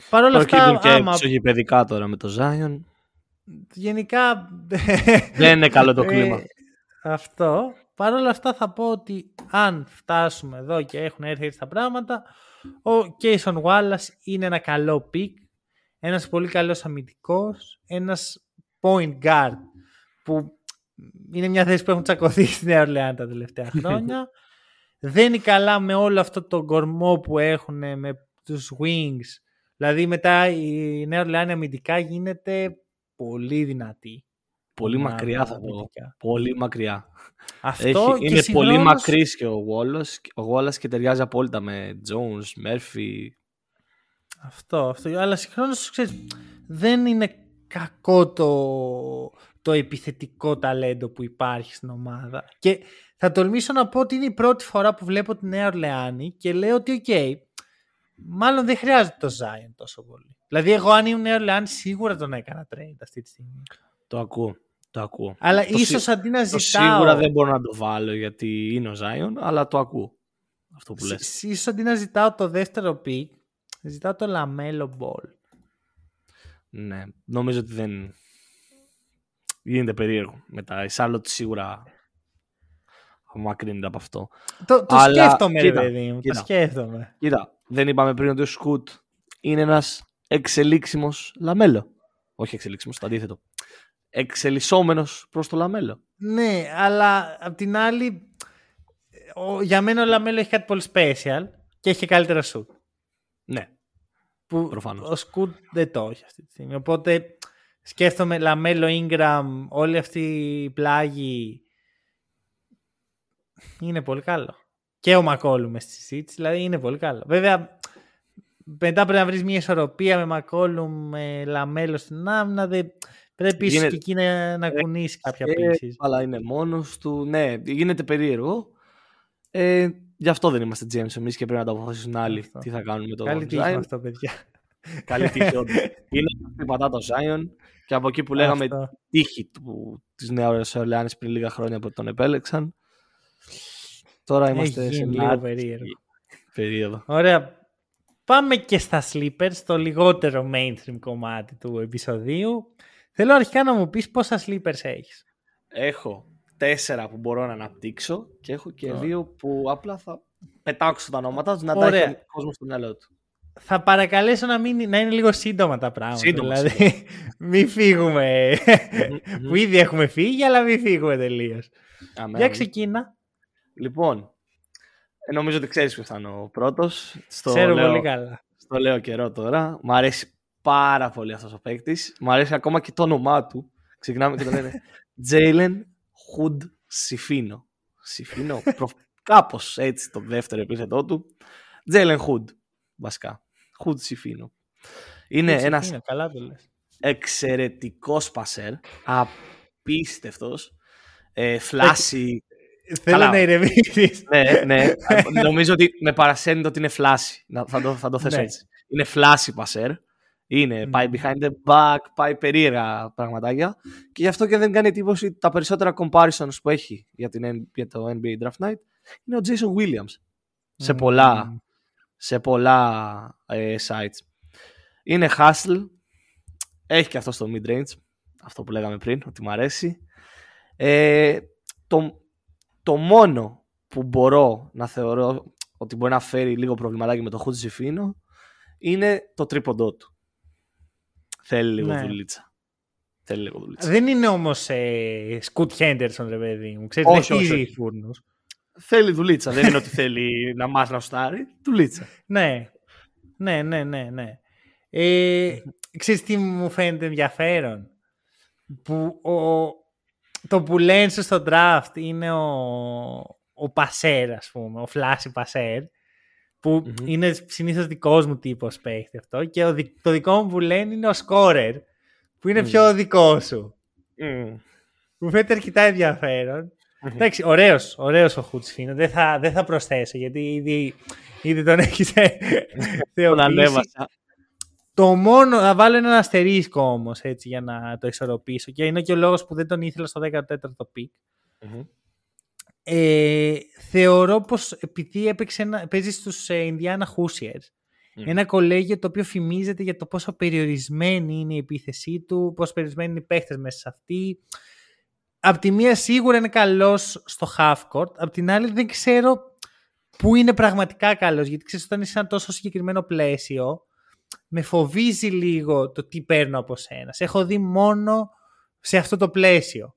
Παρ' όλα αυτά, Προκύπτουν και άμα εξωγηπεδικά τώρα με το Zion. γενικά Δεν είναι καλό το Ε, κλίμα. αυτό. Παρ' όλα αυτά θα πω ότι αν φτάσουμε εδώ και έχουν έρθει έτσι τα πράγματα, ο Cason Wallace είναι ένα καλό pick, ένας πολύ καλός αμυντικός, ένας point guard που είναι μια θέση που έχουν τσακωθεί στη Νέα Ορλεάνη τα τελευταία [laughs] χρόνια. Δεν είναι καλά με όλο αυτό το κορμό που έχουν με τους wings. Δηλαδή μετά η Νέα Ορλεάνη αμυντικά γίνεται πολύ δυνατή. Πολύ ομάδα μακριά θα πω. αμυντικά. Πολύ μακριά. Αυτό Έχει, και είναι πολύ συγχρόνως- μακρύς και ο Wallace, ο Wallace και ταιριάζει απόλυτα με Jones, Murphy. Αυτό, αυτό. Αλλά συγχρόνως δεν είναι κακό το, το επιθετικό ταλέντο που υπάρχει στην ομάδα. Και θα τολμήσω να πω ότι είναι η πρώτη φορά που βλέπω τη Νέα Ορλεάνη και λέω ότι οκ, μάλλον δεν χρειάζεται το Zion τόσο πολύ. Δηλαδή εγώ αν ήμουν Νέα Ορλεάνη σίγουρα τον έκανα trade αυτή τη στιγμή. Το ακούω. Το ακούω. Αλλά Το ίσως σι- αντί να Το ζητάω... σίγουρα δεν μπορώ να το βάλω γιατί είναι ο Zion, αλλά το ακούω. Αυτό που λες. σ- Ίσως αντί να ζητάω το δεύτερο pick, ζητάω το Λαμέλο Ball. Ναι, νομίζω ότι δεν γίνεται περίεργο. Μετά η Charlotte σίγουρα απομακρύνεται από αυτό. Το, το Αλλά, σκέφτομαι, ρε κοίτα, παιδί μου. Το κοίτα. σκέφτομαι. Κοίτα, δεν είπαμε πριν ότι ο Σκουτ είναι ένας εξελίξιμος Λαμέλο. Όχι εξελίξιμος, το αντίθετο. Εξελισσόμενος προς το Λαμέλο. Ναι, αλλά απ' την άλλη, ο, για μένα ο LaMelo έχει κάτι πολύ special και έχει και καλύτερα σουτ. Ναι, Που Προφανώς. ο Scoot δεν το έχει αυτή τη στιγμή. Οπότε σκέφτομαι LaMelo, Ingram, όλη αυτή η πλάκα είναι πολύ καλό. Και ο McCollum μες στη συζήτηση, δηλαδή είναι πολύ καλό. Βέβαια, μετά πρέπει να βρεις μια ισορροπία με McCollum, με LaMelo στην άμυνα. Δεν... Πρέπει ίσως Γίνεται- και εκεί να, να κουνήσει κάποια Ε, πίεση. αλλά είναι μόνος του. Ναι, γίνεται περίεργο. Ε, γι' αυτό δεν είμαστε James εμείς και πρέπει να το αποφασίσουν άλλοι Αυτό. τι θα κάνουν με το Καλή τύχη με Zion. αυτό, παιδιά. Καλή τύχη όντως. [laughs] Είναι αυτή η πατάτα ο Zion και από εκεί που λέγαμε Αυτό. τύχη του, της Νέας Ορλεάνης πριν λίγα χρόνια που τον επέλεξαν. Τώρα είμαστε Έχει σε γίνει μια λίγο άτυχη περίεργο. περίοδο. Ωραία. Πάμε και στα sleepers, το λιγότερο mainstream κομμάτι του επεισοδίου. Θέλω αρχικά να μου πεις πόσα sleepers έχεις. Έχω τέσσερα που μπορώ να αναπτύξω και έχω και Ωραία. δύο που απλά θα πετάξω τα ονόματα τους να τα Ωραία. έχει ο κόσμος στο μυαλό του. Θα παρακαλέσω να, μην, να είναι λίγο σύντομα τα πράγματα. Σύντομα, δηλαδή, [laughs] μην φύγουμε. που ήδη έχουμε φύγει, αλλά μην φύγουμε τελείως. Αμέ, Για αμέ. ξεκίνα. Λοιπόν, ε, νομίζω ότι ξέρεις ποιος θα είναι ο πρώτος. Στο Ξέρω λέω, πολύ καλά. Στο λέω καιρό τώρα. Μ' αρέσει πάρα πολύ αυτός ο παίκτης. Μ' αρέσει ακόμα και το όνομά του. Ξεκινάμε και το λένε Jalen Hood Sifino. Sifino, προ... κάπως έτσι το δεύτερο επίθετό του. Jalen Hood, βασικά. Hood Sifino. Είναι Έτσι, ένας είναι, καλά το λες. εξαιρετικός πασέρ, απίστευτος, ε, φλάσι, Θέλω Καλά. να ηρεμήσεις. ναι, ναι. [laughs] Νομίζω ότι με παρασένει το ότι είναι φλάσι. Να- Θα το, θα το θέσω Ναι. έτσι. Είναι φλάσι πασέρ. Είναι, πάει behind the back, πάει περίεργα πραγματάκια. Και γι' αυτό και δεν κάνει εντύπωση τα περισσότερα comparisons που έχει για, την, N- για το NBA Draft Night είναι ο Jason Williams. Σε πολλά, σε πολλά ε, sites. Είναι hustle. Έχει και αυτό στο mid-range. Αυτό που λέγαμε πριν, ότι μου αρέσει. Ε, το, το μόνο που μπορώ να θεωρώ ότι μπορεί να φέρει λίγο προβληματάκι με το Χούτζι Φίνο είναι το τρίποντό του. Θέλει λίγο Ναι. δουλίτσα. Θέλει λίγο δουλίτσα. Δεν είναι όμως ε, Σκουτ Χέντερσον, ρε παιδί μου. Ξέρεις, Όχι, δεν όχι, χτίζει όχι. φούρνους. Θέλει δουλίτσα. Δεν είναι ότι θέλει [laughs] να μάθει να στάρει. Δουλίτσα. Ναι. Ναι, ναι, ναι, ναι. Ε, ξέρεις τι μου φαίνεται ενδιαφέρον; Που ο, το που λένε στο draft είναι ο, ο Πασέρ, ας πούμε, ο Φλάσι Πασέρ, που mm-hmm. είναι συνήθως δικός μου τύπος παίχτη αυτό και ο, το δικό μου που λένε είναι ο Σκόρερ, που είναι mm. πιο δικό σου. Mm. Μου φαίνεται αρκετά ενδιαφέρον. Mm-hmm. Εντάξει, ωραίος, ωραίος ο Hood-Schifino, δεν θα, δεν θα προσθέσω γιατί ήδη, ήδη τον έχεις [laughs] θεοποιήσει. Το μόνο, θα βάλω ένα αστερίσκο όμως έτσι για να το ισορροπήσω και είναι και ο λόγος που δεν τον ήθελα στο 14ο pick. Mm-hmm. Ε, θεωρώ πως επειδή έπαιξε ένα, παίζει στους ε, Indiana Hoosiers mm. ένα κολέγιο το οποίο φημίζεται για το πόσο περιορισμένη είναι η επίθεσή του, πόσο περιορισμένοι είναι οι παίχτες μέσα σε αυτή. Απ' τη μία σίγουρα είναι καλός στο half court, απ' την άλλη δεν ξέρω πού είναι πραγματικά καλός, γιατί ξέρεις όταν είσαι σε ένα τόσο συγκεκριμένο πλαίσιο, με φοβίζει λίγο το τι παίρνω από σένα. Σε έχω δει μόνο σε αυτό το πλαίσιο.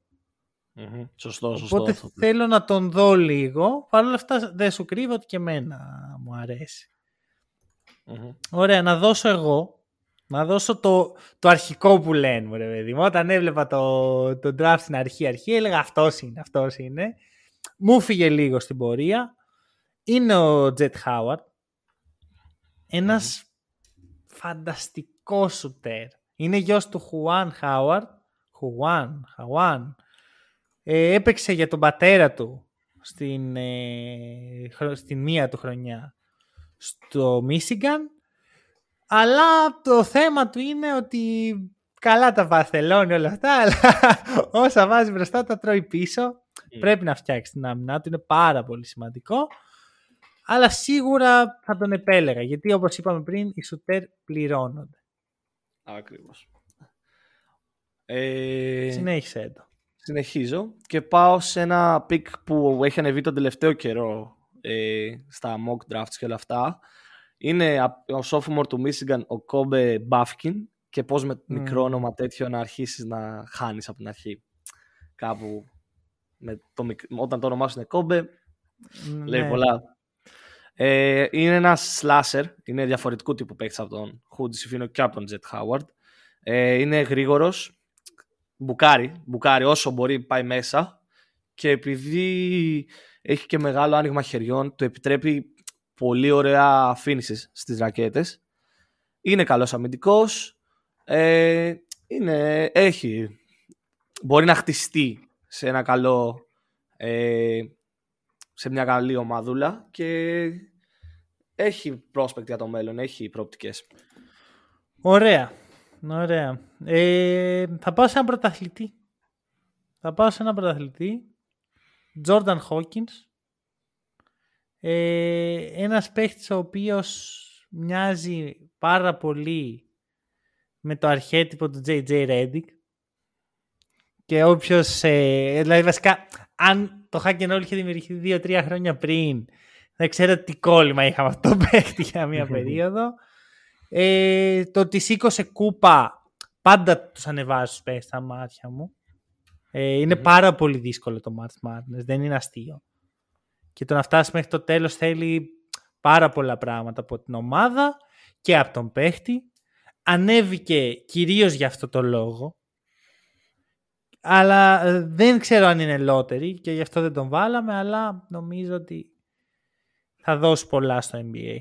Mm-hmm. Σωστό, σωστό. Οπότε θέλω να τον δω λίγο. Παρ' όλα αυτά δεν σου κρύβω ότι και εμένα μου αρέσει. Mm-hmm. Ωραία, να δώσω εγώ. Να δώσω το, το αρχικό που λένε μου, ρε παιδί μου. Όταν έβλεπα το, το draft στην αρχή, αρχή έλεγα αυτός είναι, αυτός είναι. Μου φύγε λίγο στην πορεία. Είναι ο Τζετ Χάουαρτ. Ένας φανταστικός σουτέρ. Είναι γιος του Χουάν Χάουαρτ. Χουάν, Χαουάν. Ε, έπαιξε για τον πατέρα του στην, ε, στην μία του χρονιά στο Μίσιγκαν. Αλλά το θέμα του είναι ότι καλά τα βαρθελώνει όλα αυτά, [laughs] αλλά όσα βάζει μπροστά τα τρώει πίσω. Mm. Πρέπει να φτιάξει την άμυνά του, είναι πάρα πολύ σημαντικό αλλά σίγουρα θα τον επέλεγα, γιατί όπως είπαμε πριν, οι σουτέρ πληρώνονται. Ακριβώς. Ε... Συνέχισε το. Συνεχίζω και πάω σε ένα pick που έχει ανεβεί τον τελευταίο καιρό ε, στα mock drafts και όλα αυτά. Είναι ο sophomore του Michigan, ο Kobe Buffkin και πώς με μικρό όνομα τέτοιο να αρχίσεις να χάνεις από την αρχή. Κάπου με το, όταν το όνομάς σου είναι Kobe, ναι. λέει πολλά. Ε, είναι ένας slasher, είναι διαφορετικού τύπου παίκτης από τον Χούντι Σιφίνο και από τον Τζετ Χάουαρντ. Ε, είναι γρήγορος, μπουκάρει, μπουκάρει όσο μπορεί πάει μέσα και επειδή έχει και μεγάλο άνοιγμα χεριών, του επιτρέπει πολύ ωραία finishes στις ρακέτες. Είναι καλός αμυντικός, ε, είναι, έχει, μπορεί να χτιστεί σε ένα καλό ε, σε μια καλή ομαδούλα και έχει πρόσπεκτη για το μέλλον, έχει προοπτικές. Ωραία. Ωραία. Ε, θα πάω σε ένα πρωταθλητή. Θα πάω σε ένα πρωταθλητή. Jordan Hawkins. Ε, ένας παίχτης ο οποίος μοιάζει πάρα πολύ με το αρχέτυπο του JJ Redick. Και όποιος, ε, δηλαδή βασικά, αν το hack and roll είχε δημιουργηθεί δύο-τρία χρόνια πριν. Δεν ξέρω τι κόλλημα είχαμε αυτό το [laughs] παίχτη για μία [laughs] περίοδο. Ε, το ότι σήκωσε κούπα πάντα τους ανεβάζει του στα μάτια μου. Ε, ειναι πάρα πολύ δύσκολο το March Madness, δεν είναι αστείο. Και το να φτάσεις μέχρι το τέλος θέλει πάρα πολλά πράγματα από την ομάδα και από τον παίχτη. Ανέβηκε κυρίως για αυτό το λόγο αλλά ε, δεν ξέρω αν είναι lottery και γι' αυτό δεν τον βάλαμε, αλλά νομίζω ότι θα δώσει πολλά στο NBA.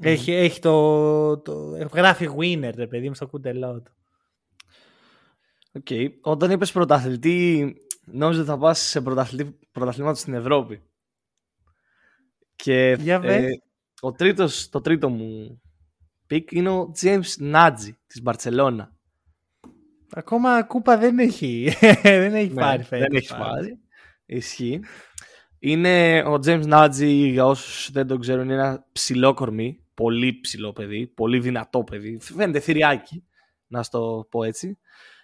Έχει, έχει το, το, γράφει winner, ρε παιδί μου, στο κούτελό του. OK. Okay. Όταν είπες πρωταθλητή, νόμιζα ότι θα πας σε πρωταθλήματος στην Ευρώπη. Και Για ε, ο τρίτος, το τρίτο μου pick είναι ο James Nnaji της Μπαρτσελώνα. Ακόμα κούπα δεν έχει, [laughs] δεν έχει ναι, πάρει φέτος. Δεν έχει πάρει. Ισχύει. Είναι ο James Nnaji, για όσους δεν τον ξέρουν, είναι ένα ψηλό κορμί. Πολύ ψηλό παιδί, πολύ δυνατό παιδί. Φαίνεται θηριάκι, να στο το πω έτσι.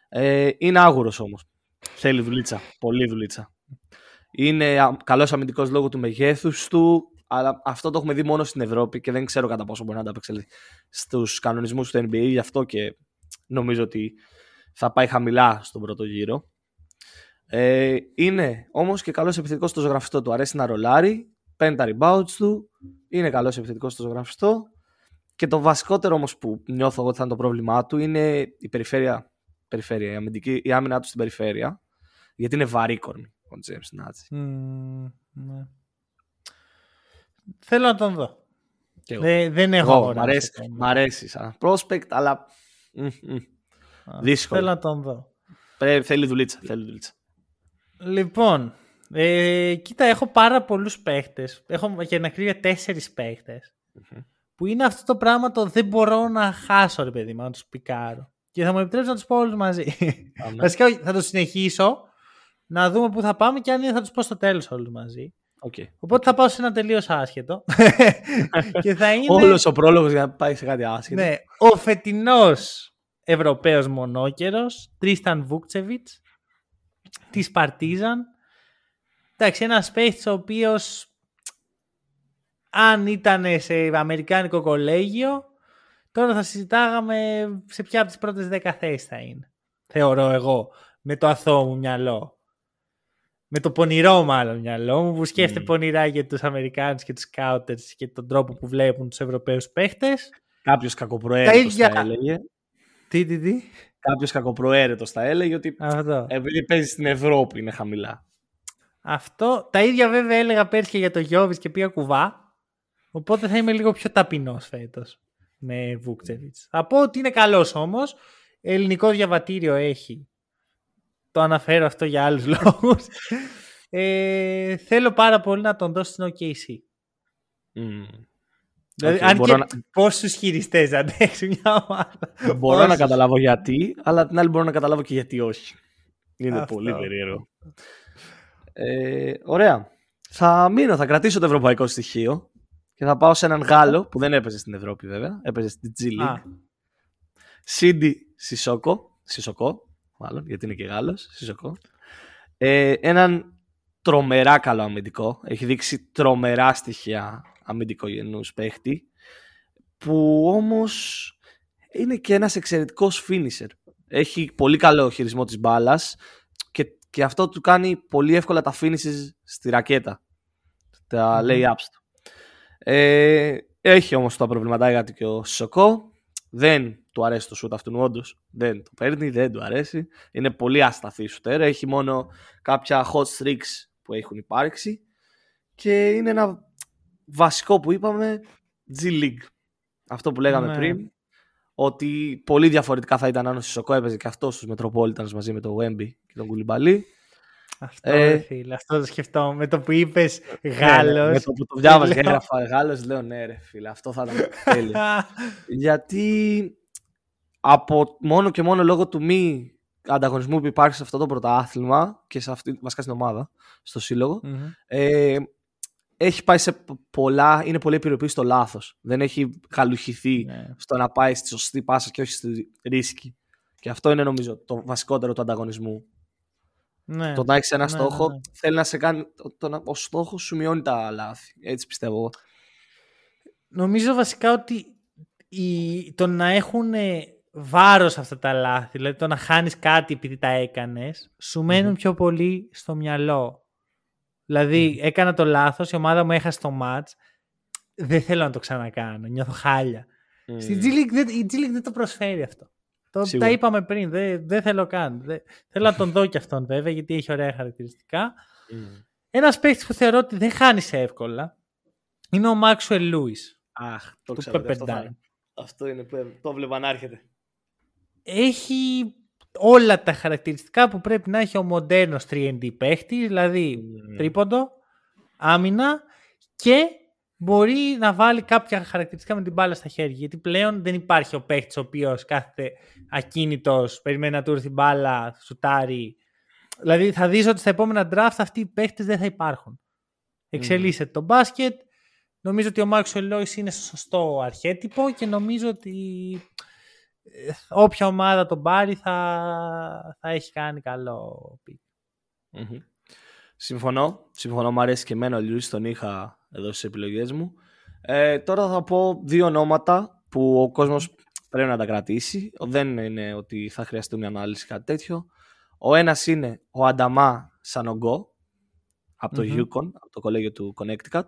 Ε, είναι άγουρος όμως. Θέλει δουλίτσα. Πολύ δουλίτσα. Είναι καλός αμυντικός λόγω του μεγέθους του, αλλά αυτό το έχουμε δει μόνο στην Ευρώπη και δεν ξέρω κατά πόσο μπορεί να ανταπεξέλθει στους κανονισμούς του NBA. Γι' αυτό και νομίζω ότι θα πάει χαμηλά στον πρώτο γύρο. Ε, είναι όμως και καλός επιθετικός στο ζωγραφιστό του. Αρέσει να ρολάρει, παίρνει τα rebounds του, είναι καλός επιθετικός στο ζωγραφιστό. Και το βασικότερο όμως που νιώθω εγώ ότι θα είναι το πρόβλημά του είναι η περιφέρεια, περιφέρεια η, αμυντική, η άμυνα του στην περιφέρεια. Γιατί είναι βαρύ κορμί ο James Νάτζι. Mm, ναι. θέλω να τον δω. Και Δεν, δεν έχω Εγώ, αγοράσει μ' αρέσει, ακόμα. μ' αρέσει σαν prospect, αλλά μ, μ, Α, δύσκολο. Θέλω να τον δω. Πρέπει- θέλει δουλίτσα. Θέλει δουλίτσα. Λοιπόν, ε, κοίτα, έχω πάρα πολλούς παίχτες. Έχω για να κρύβει τέσσερις παίχτες. Που είναι αυτό το πράγμα το δεν μπορώ να χάσω, ρε παιδί μου, να τους πικάρω. Και θα μου επιτρέψει να τους πω όλους μαζί. Πάμε. Βασικά όχι, θα το συνεχίσω, να δούμε πού θα πάμε και αν είναι θα τους πω στο τέλος όλους μαζί. Οκ. Οπότε θα πάω σε ένα τελείως άσχετο. [laughs] και θα είναι Όλος ο πρόλογος για να πάει σε κάτι άσχετο. ναι, ο φετινός Ευρωπαίος μονόκερος, Τρίσταν Βούκτσεβιτς, της Παρτίζαν. Εντάξει, ένας παίχτης ο οποίος αν ήταν σε αμερικάνικο κολέγιο, τώρα θα συζητάγαμε σε ποια από τις πρώτες δέκα θέσεις θα είναι. Θεωρώ εγώ, με το αθώο μου μυαλό. Με το πονηρό μάλλον μυαλό μου, που σκέφτεται Μμμ. πονηρά για τους Αμερικάνους και τους Scouters και τον τρόπο που βλέπουν τους Ευρωπαίους παίχτες. Κάποιος κακοπροαίρετος Τα ίδια. θα έλεγε. Τι, τι, τι; Κάποιος κακοπροαίρετος θα έλεγε ότι Αυτό. επειδή παίζει στην Ευρώπη είναι χαμηλά. Αυτό. Τα ίδια βέβαια έλεγα πέρσι και για το Γιώβης και πήγα κουβά. Οπότε θα είμαι λίγο πιο ταπεινός φέτος με Βούκτσεβιτς. Θα πω ότι είναι καλός όμως. Ελληνικό διαβατήριο έχει. Το αναφέρω αυτό για άλλους [laughs] λόγους. Ε, θέλω πάρα πολύ να τον δώσω στην OKC. Μμ. Δηλαδή, Οκ, αν μπορώ και να- πόσους χειριστές αντέξει μια ομάδα. Μπορώ να Όσους. καταλάβω γιατί, αλλά την άλλη μπορώ να καταλάβω και γιατί όχι. Είναι Αυτό. πολύ περίεργο. Ε, ωραία. Θα μείνω, θα κρατήσω το ευρωπαϊκό στοιχείο και θα πάω σε έναν Γάλλο που δεν έπαιζε στην Ευρώπη βέβαια, έπαιζε στην G Α, League. Σίντι Σισόκο, Σισοκό, μάλλον γιατί είναι και Γάλλος, Σισοκό. Ε, έναν τρομερά καλό αμυντικό, έχει δείξει τρομερά στοιχεία αμυντικογενούς παίχτη, που όμως είναι και ένας εξαιρετικός finisher. Έχει πολύ καλό χειρισμό της μπάλας και, και αυτό του κάνει πολύ εύκολα τα finishes στη ρακέτα. Τα Μμμ. layups του. Ε, έχει όμως τα προβληματάκια του και ο Σοκό. Δεν του αρέσει το shoot αυτού όντως. Δεν το παίρνει, δεν του αρέσει. Είναι πολύ ασταθή σουτέρ. Έχει μόνο κάποια hot streaks που έχουν υπάρξει. Και είναι ένα βασικό που είπαμε G League. Αυτό που λέγαμε Ναι. πριν. Ότι πολύ διαφορετικά θα ήταν αν ο Σισοκό έπαιζε και αυτός στους Metropolitans μαζί με τον Wemby και τον Κουλιμπαλί. αυτό, Ε, ρε φίλε, αυτό το σκεφτόμουν. Με το που είπες Ναι, Γάλλος. με το που το διάβαζα και λέω- έγραφα Γάλλος, λέω ναι, ρε φίλε, αυτό θα ήταν τέλειο. [laughs] Γιατί από μόνο και μόνο λόγω του μη ανταγωνισμού που υπάρχει σε αυτό το πρωτάθλημα και σε αυτή, βασικά στην ομάδα, στο σύλλογο, Μμμ. ε, έχει πάει σε πο- πολλά, είναι πολύ επιρρεπή στο λάθος. Δεν έχει γαλουχηθεί Ναι. στο να πάει στη σωστή πάσα και όχι στη ρίσκη. Και αυτό είναι νομίζω το βασικότερο του ανταγωνισμού. Ναι. Το να έχεις ένα Ναι, στόχο ναι, ναι. θέλει να σε κάνει. Το, το να- ο στόχος σου μειώνει τα λάθη. Έτσι πιστεύω. εγώ. Νομίζω βασικά ότι η, το να έχουν βάρος αυτά τα λάθη, δηλαδή το να χάνεις κάτι επειδή τα έκανες, σου μένουν πιο πολύ στο μυαλό. Δηλαδή έκανα το λάθος, η ομάδα μου έχασε το match, δεν θέλω να το ξανακάνω, νιώθω χάλια. Στη G League, δεν- η G League δεν το προσφέρει αυτό. Το, Σίγουρα. τα είπαμε πριν, δεν, δεν θέλω καν. Δεν, θέλω να τον δω και αυτόν βέβαια, γιατί έχει ωραία χαρακτηριστικά. Μμ. Ένας παίκτης που θεωρώ ότι δεν χάνεις εύκολα είναι ο Maxwell Lewis. Αχ, το του ξέρω. ότι Αυτό, θα... Pepperdine. αυτό είναι που το βλέπα να έρχεται. Έχει όλα τα χαρακτηριστικά που πρέπει να έχει ο μοντέρνος 3D παίχτης, δηλαδή Μμμ. τρίποντο, άμυνα και μπορεί να βάλει κάποια χαρακτηριστικά με την μπάλα στα χέρια. Γιατί πλέον δεν υπάρχει ο παίχτης ο οποίος κάθεται ακίνητος, περιμένει να του έρθει μπάλα, σουτάρει. Δηλαδή θα δεις ότι στα επόμενα draft αυτοί οι παίχτες δεν θα υπάρχουν. Εξελίσσεται το μπάσκετ. Νομίζω ότι ο Maxwell Lewis είναι στο σωστό αρχέτυπο και νομίζω ότι ε, όποια ομάδα τον πάρει θα, θα έχει κάνει καλό pick. Μμμ. Συμφωνώ. Συμφωνώ. Μ' αρέσει και εμένα ο Λιούις. Τον είχα εδώ στις επιλογές μου. Ε, τώρα θα πω δύο ονόματα που ο κόσμος πρέπει να τα κρατήσει. Δεν είναι ότι θα χρειαστεί μια ανάλυση κάτι τέτοιο. Ο ένας είναι ο Ανταμά Σανογκό από το Μμμ. UConn, από το κολέγιο του Connecticut.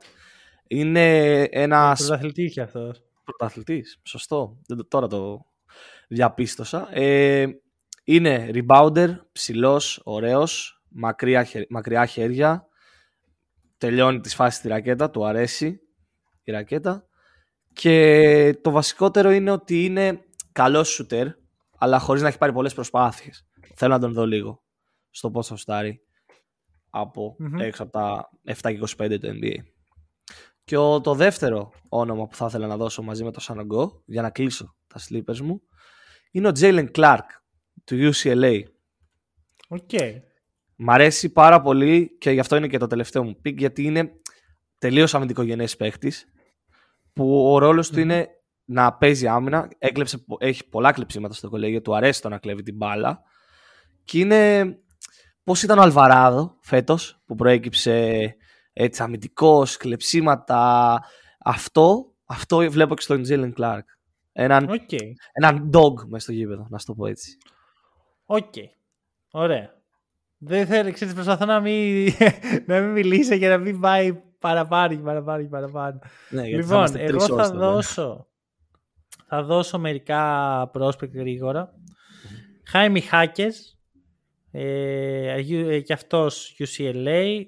Είναι ένας Πρωταθλητής κι αυτός. πρωταθλητής. Σωστό. Δεν το- Τώρα το διαπίστωσα. Ε, είναι rebounder, ψηλός, ωραίος, μακριά, χε- μακριά χέρια. Τελειώνει τις φάσεις στη ρακέτα, του αρέσει. η ρακέτα. Και το βασικότερο είναι ότι είναι καλός shooter, αλλά χωρίς να έχει πάρει πολλές προσπάθειες. Θέλω να τον δω λίγο στο πώς θα στάρει από Μμμ. έξω από τα 7 και 25 του NBA. Και ο, το δεύτερο όνομα που θα ήθελα να δώσω μαζί με το Σανογκό για να κλείσω τα sleepers μου είναι ο Jalen Clark του UCLA. OK. Μ' αρέσει πάρα πολύ και γι' αυτό είναι και το τελευταίο μου pick γιατί είναι τελείως αμυντικογενές παίχτης που ο ρόλος του είναι να παίζει άμυνα. Έκλεψε, πο- έχει πολλά κλεψίματα στο κολέγιο, του αρέσει το να κλέβει την μπάλα και είναι πώς ήταν ο Αλβαράδο φέτος που προέκυψε έτσι αμυντικός, κλεψίματα αυτό, αυτό βλέπω και στον Jalen Clark. Έναν, Οκ. έναν dog μέσα στο γήπεδο, να σου το πω έτσι. Οκ. Ωραία. Δεν θέλω, ξέρεις, προσπαθώ να μην, [laughs] να μην μιλήσω και να μην πάει παραπάνω και παραπάνω και παραπάνω. Ναι, γιατί θα Λοιπόν, είμαστε τρεις εγώ ώρες θα εδώ πέρα. δώσω, θα δώσω μερικά prospect γρήγορα. Χάιμι Χάκες, ε, Γιου- ε, και αυτός UCLA.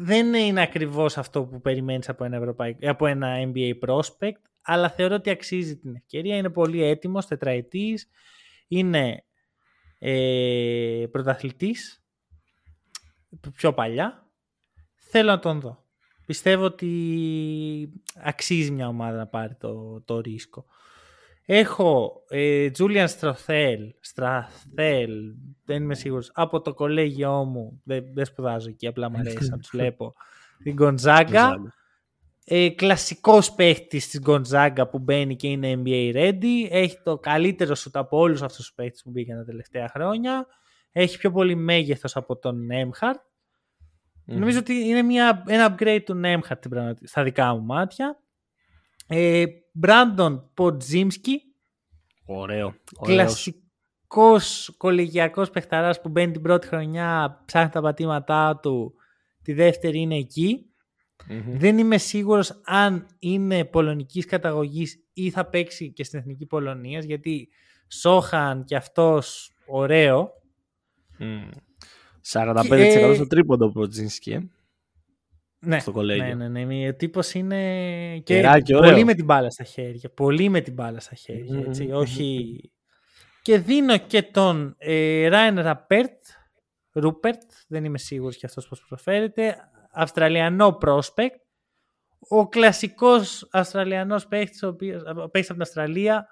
Δεν είναι ακριβώς αυτό που περιμένεις από ένα, ευρωπαϊκό, από ένα NBA prospect, αλλά θεωρώ ότι αξίζει την ευκαιρία. Είναι πολύ έτοιμος, τετραετής, είναι ε, πρωταθλητής, πιο παλιά. Θέλω να τον δω. Πιστεύω ότι αξίζει μια ομάδα να πάρει το, το ρίσκο. Έχω ε, Julian Strathel, Strathel, δεν είμαι σίγουρος, από το κολέγιό μου, δεν, δεν σπουδάζω εκεί, απλά μου αρέσει να τους [laughs] βλέπω, την Gonzaga. Ε, κλασικός παίχτης της Gonzaga που μπαίνει και είναι NBA ready. Έχει το καλύτερο σουτ από όλους αυτούς τους παίχτες που μπήκαν τα τελευταία χρόνια. Έχει πιο πολύ μέγεθος από τον Emhart. Μμμ. Νομίζω ότι είναι μια, ένα upgrade του Nemhart στην πραγματι- στα δικά μου μάτια. Ε, Brandon Podzimski, Ωραίο. Ωραίος. κλασικός κολεγιακός παιχταράς που μπαίνει την πρώτη χρονιά, ψάχνει τα πατήματά του, τη δεύτερη είναι εκεί. Μμμ. Δεν είμαι σίγουρος αν είναι πολωνικής καταγωγής ή θα παίξει και στην Εθνική Πολωνίας, γιατί Σόχαν και αυτός ωραίο. Μμμ. 45% Και- στο τρίποντο Προτζίνσκι. Ε. Ναι, Στο κολέγιο. ναι, ναι, ναι. Ο τύπος είναι και Κεράκι, ωραίο. πολύ με την μπάλα στα χέρια. Πολύ με την μπάλα στα χέρια, Μμμ, έτσι. μμμ, Όχι... Και δίνω και τον ε, Ράιν Ραπέρτ, Ρούπερτ, δεν είμαι σίγουρος και αυτός πώς προφέρεται, Αυστραλιανό prospect, ο κλασικός Αυστραλιανός παίχτης, ο οποίος, παίχτης από την Αυστραλία,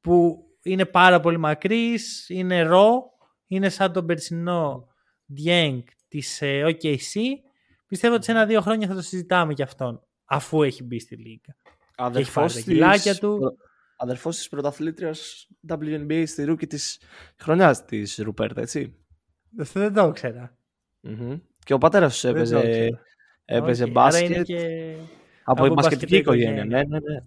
που είναι πάρα πολύ μακρύς, είναι ρο, είναι σαν τον περσινό Dieng της ε, OKC. Πιστεύω ότι σε ένα-δύο χρόνια θα το συζητάμε κι αυτόν, αφού έχει μπει στη Λίγκα. Αδερφός πάρει τα της, κιλάκια του. προ- αδερφός της πρωταθλήτριας WNBA στη rookie της χρονιάς της Ρουπέρτ, έτσι. Αυτό δεν το ήξερα. Μμμ. Και ο πατέρας τους Δεν το έπαιζε, ήξερα. έπαιζε Οκ, άρα μπάσκετ είναι και... από, από μπασκετική μπασκετική οικογένεια. οικογένεια. Ναι, ναι, ναι.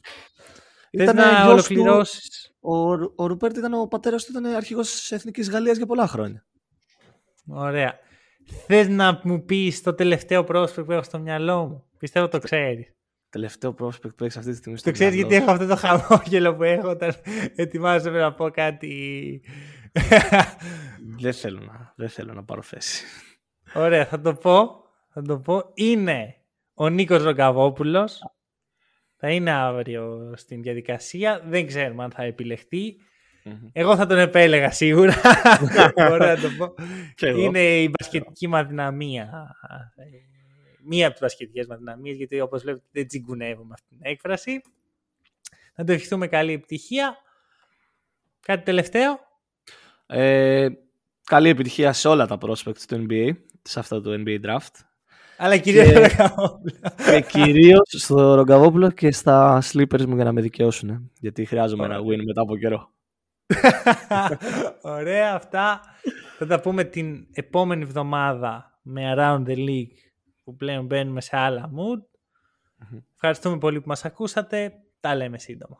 Θες Ήταν να γιος του- ολοκληρώσεις. Ο, ο Ρουπέρτ ήταν ο πατέρας του, ήταν αρχηγός της Εθνικής Γαλλίας για πολλά χρόνια. Ωραία. Θες να μου πεις το τελευταίο πρόσωπο που έχω στο μυαλό μου; Πιστεύω το ξέρεις. Τελευταίο prospect που έχεις αυτή τη στιγμή στο Το ξέρεις μυαλό γιατί σου. έχω αυτό το χαμόγελο που έχω όταν ετοιμάζομαι να πω κάτι. Δεν θέλω να, δεν θέλω να πάρω θέση. Ωραία, θα το πω. Θα το πω. Είναι ο Νίκος Ρογκαβόπουλος. Θα είναι αύριο στην διαδικασία. Δεν ξέρουμε αν θα επιλεχτεί. Μμμ. Εγώ θα τον επέλεγα σίγουρα. [laughs] Μπορώ να το πω. Και εγώ. Είναι η μπασκετική μου αδυναμία. Ε, Μία από τις μπασκετικές μου αδυναμίες, γιατί όπως βλέπετε δεν τσιγκουνεύω με αυτή την έκφραση. Να το ευχηθούμε καλή επιτυχία. Κάτι τελευταίο; Ε, καλή επιτυχία σε όλα τα prospects του NBA, σε αυτό το NBA draft. Αλλά κυρίως Και- και... και κυρίως στο Ρογκαβόπουλο και στα sleepers μου για να με δικαιώσουν. Γιατί χρειάζομαι ένα win μετά από καιρό. [laughs] Ωραία, αυτά θα τα πούμε την επόμενη εβδομάδα με Around the League που πλέον μπαίνουμε σε άλλα mood. Ευχαριστούμε πολύ που μας ακούσατε. Τα λέμε σύντομα.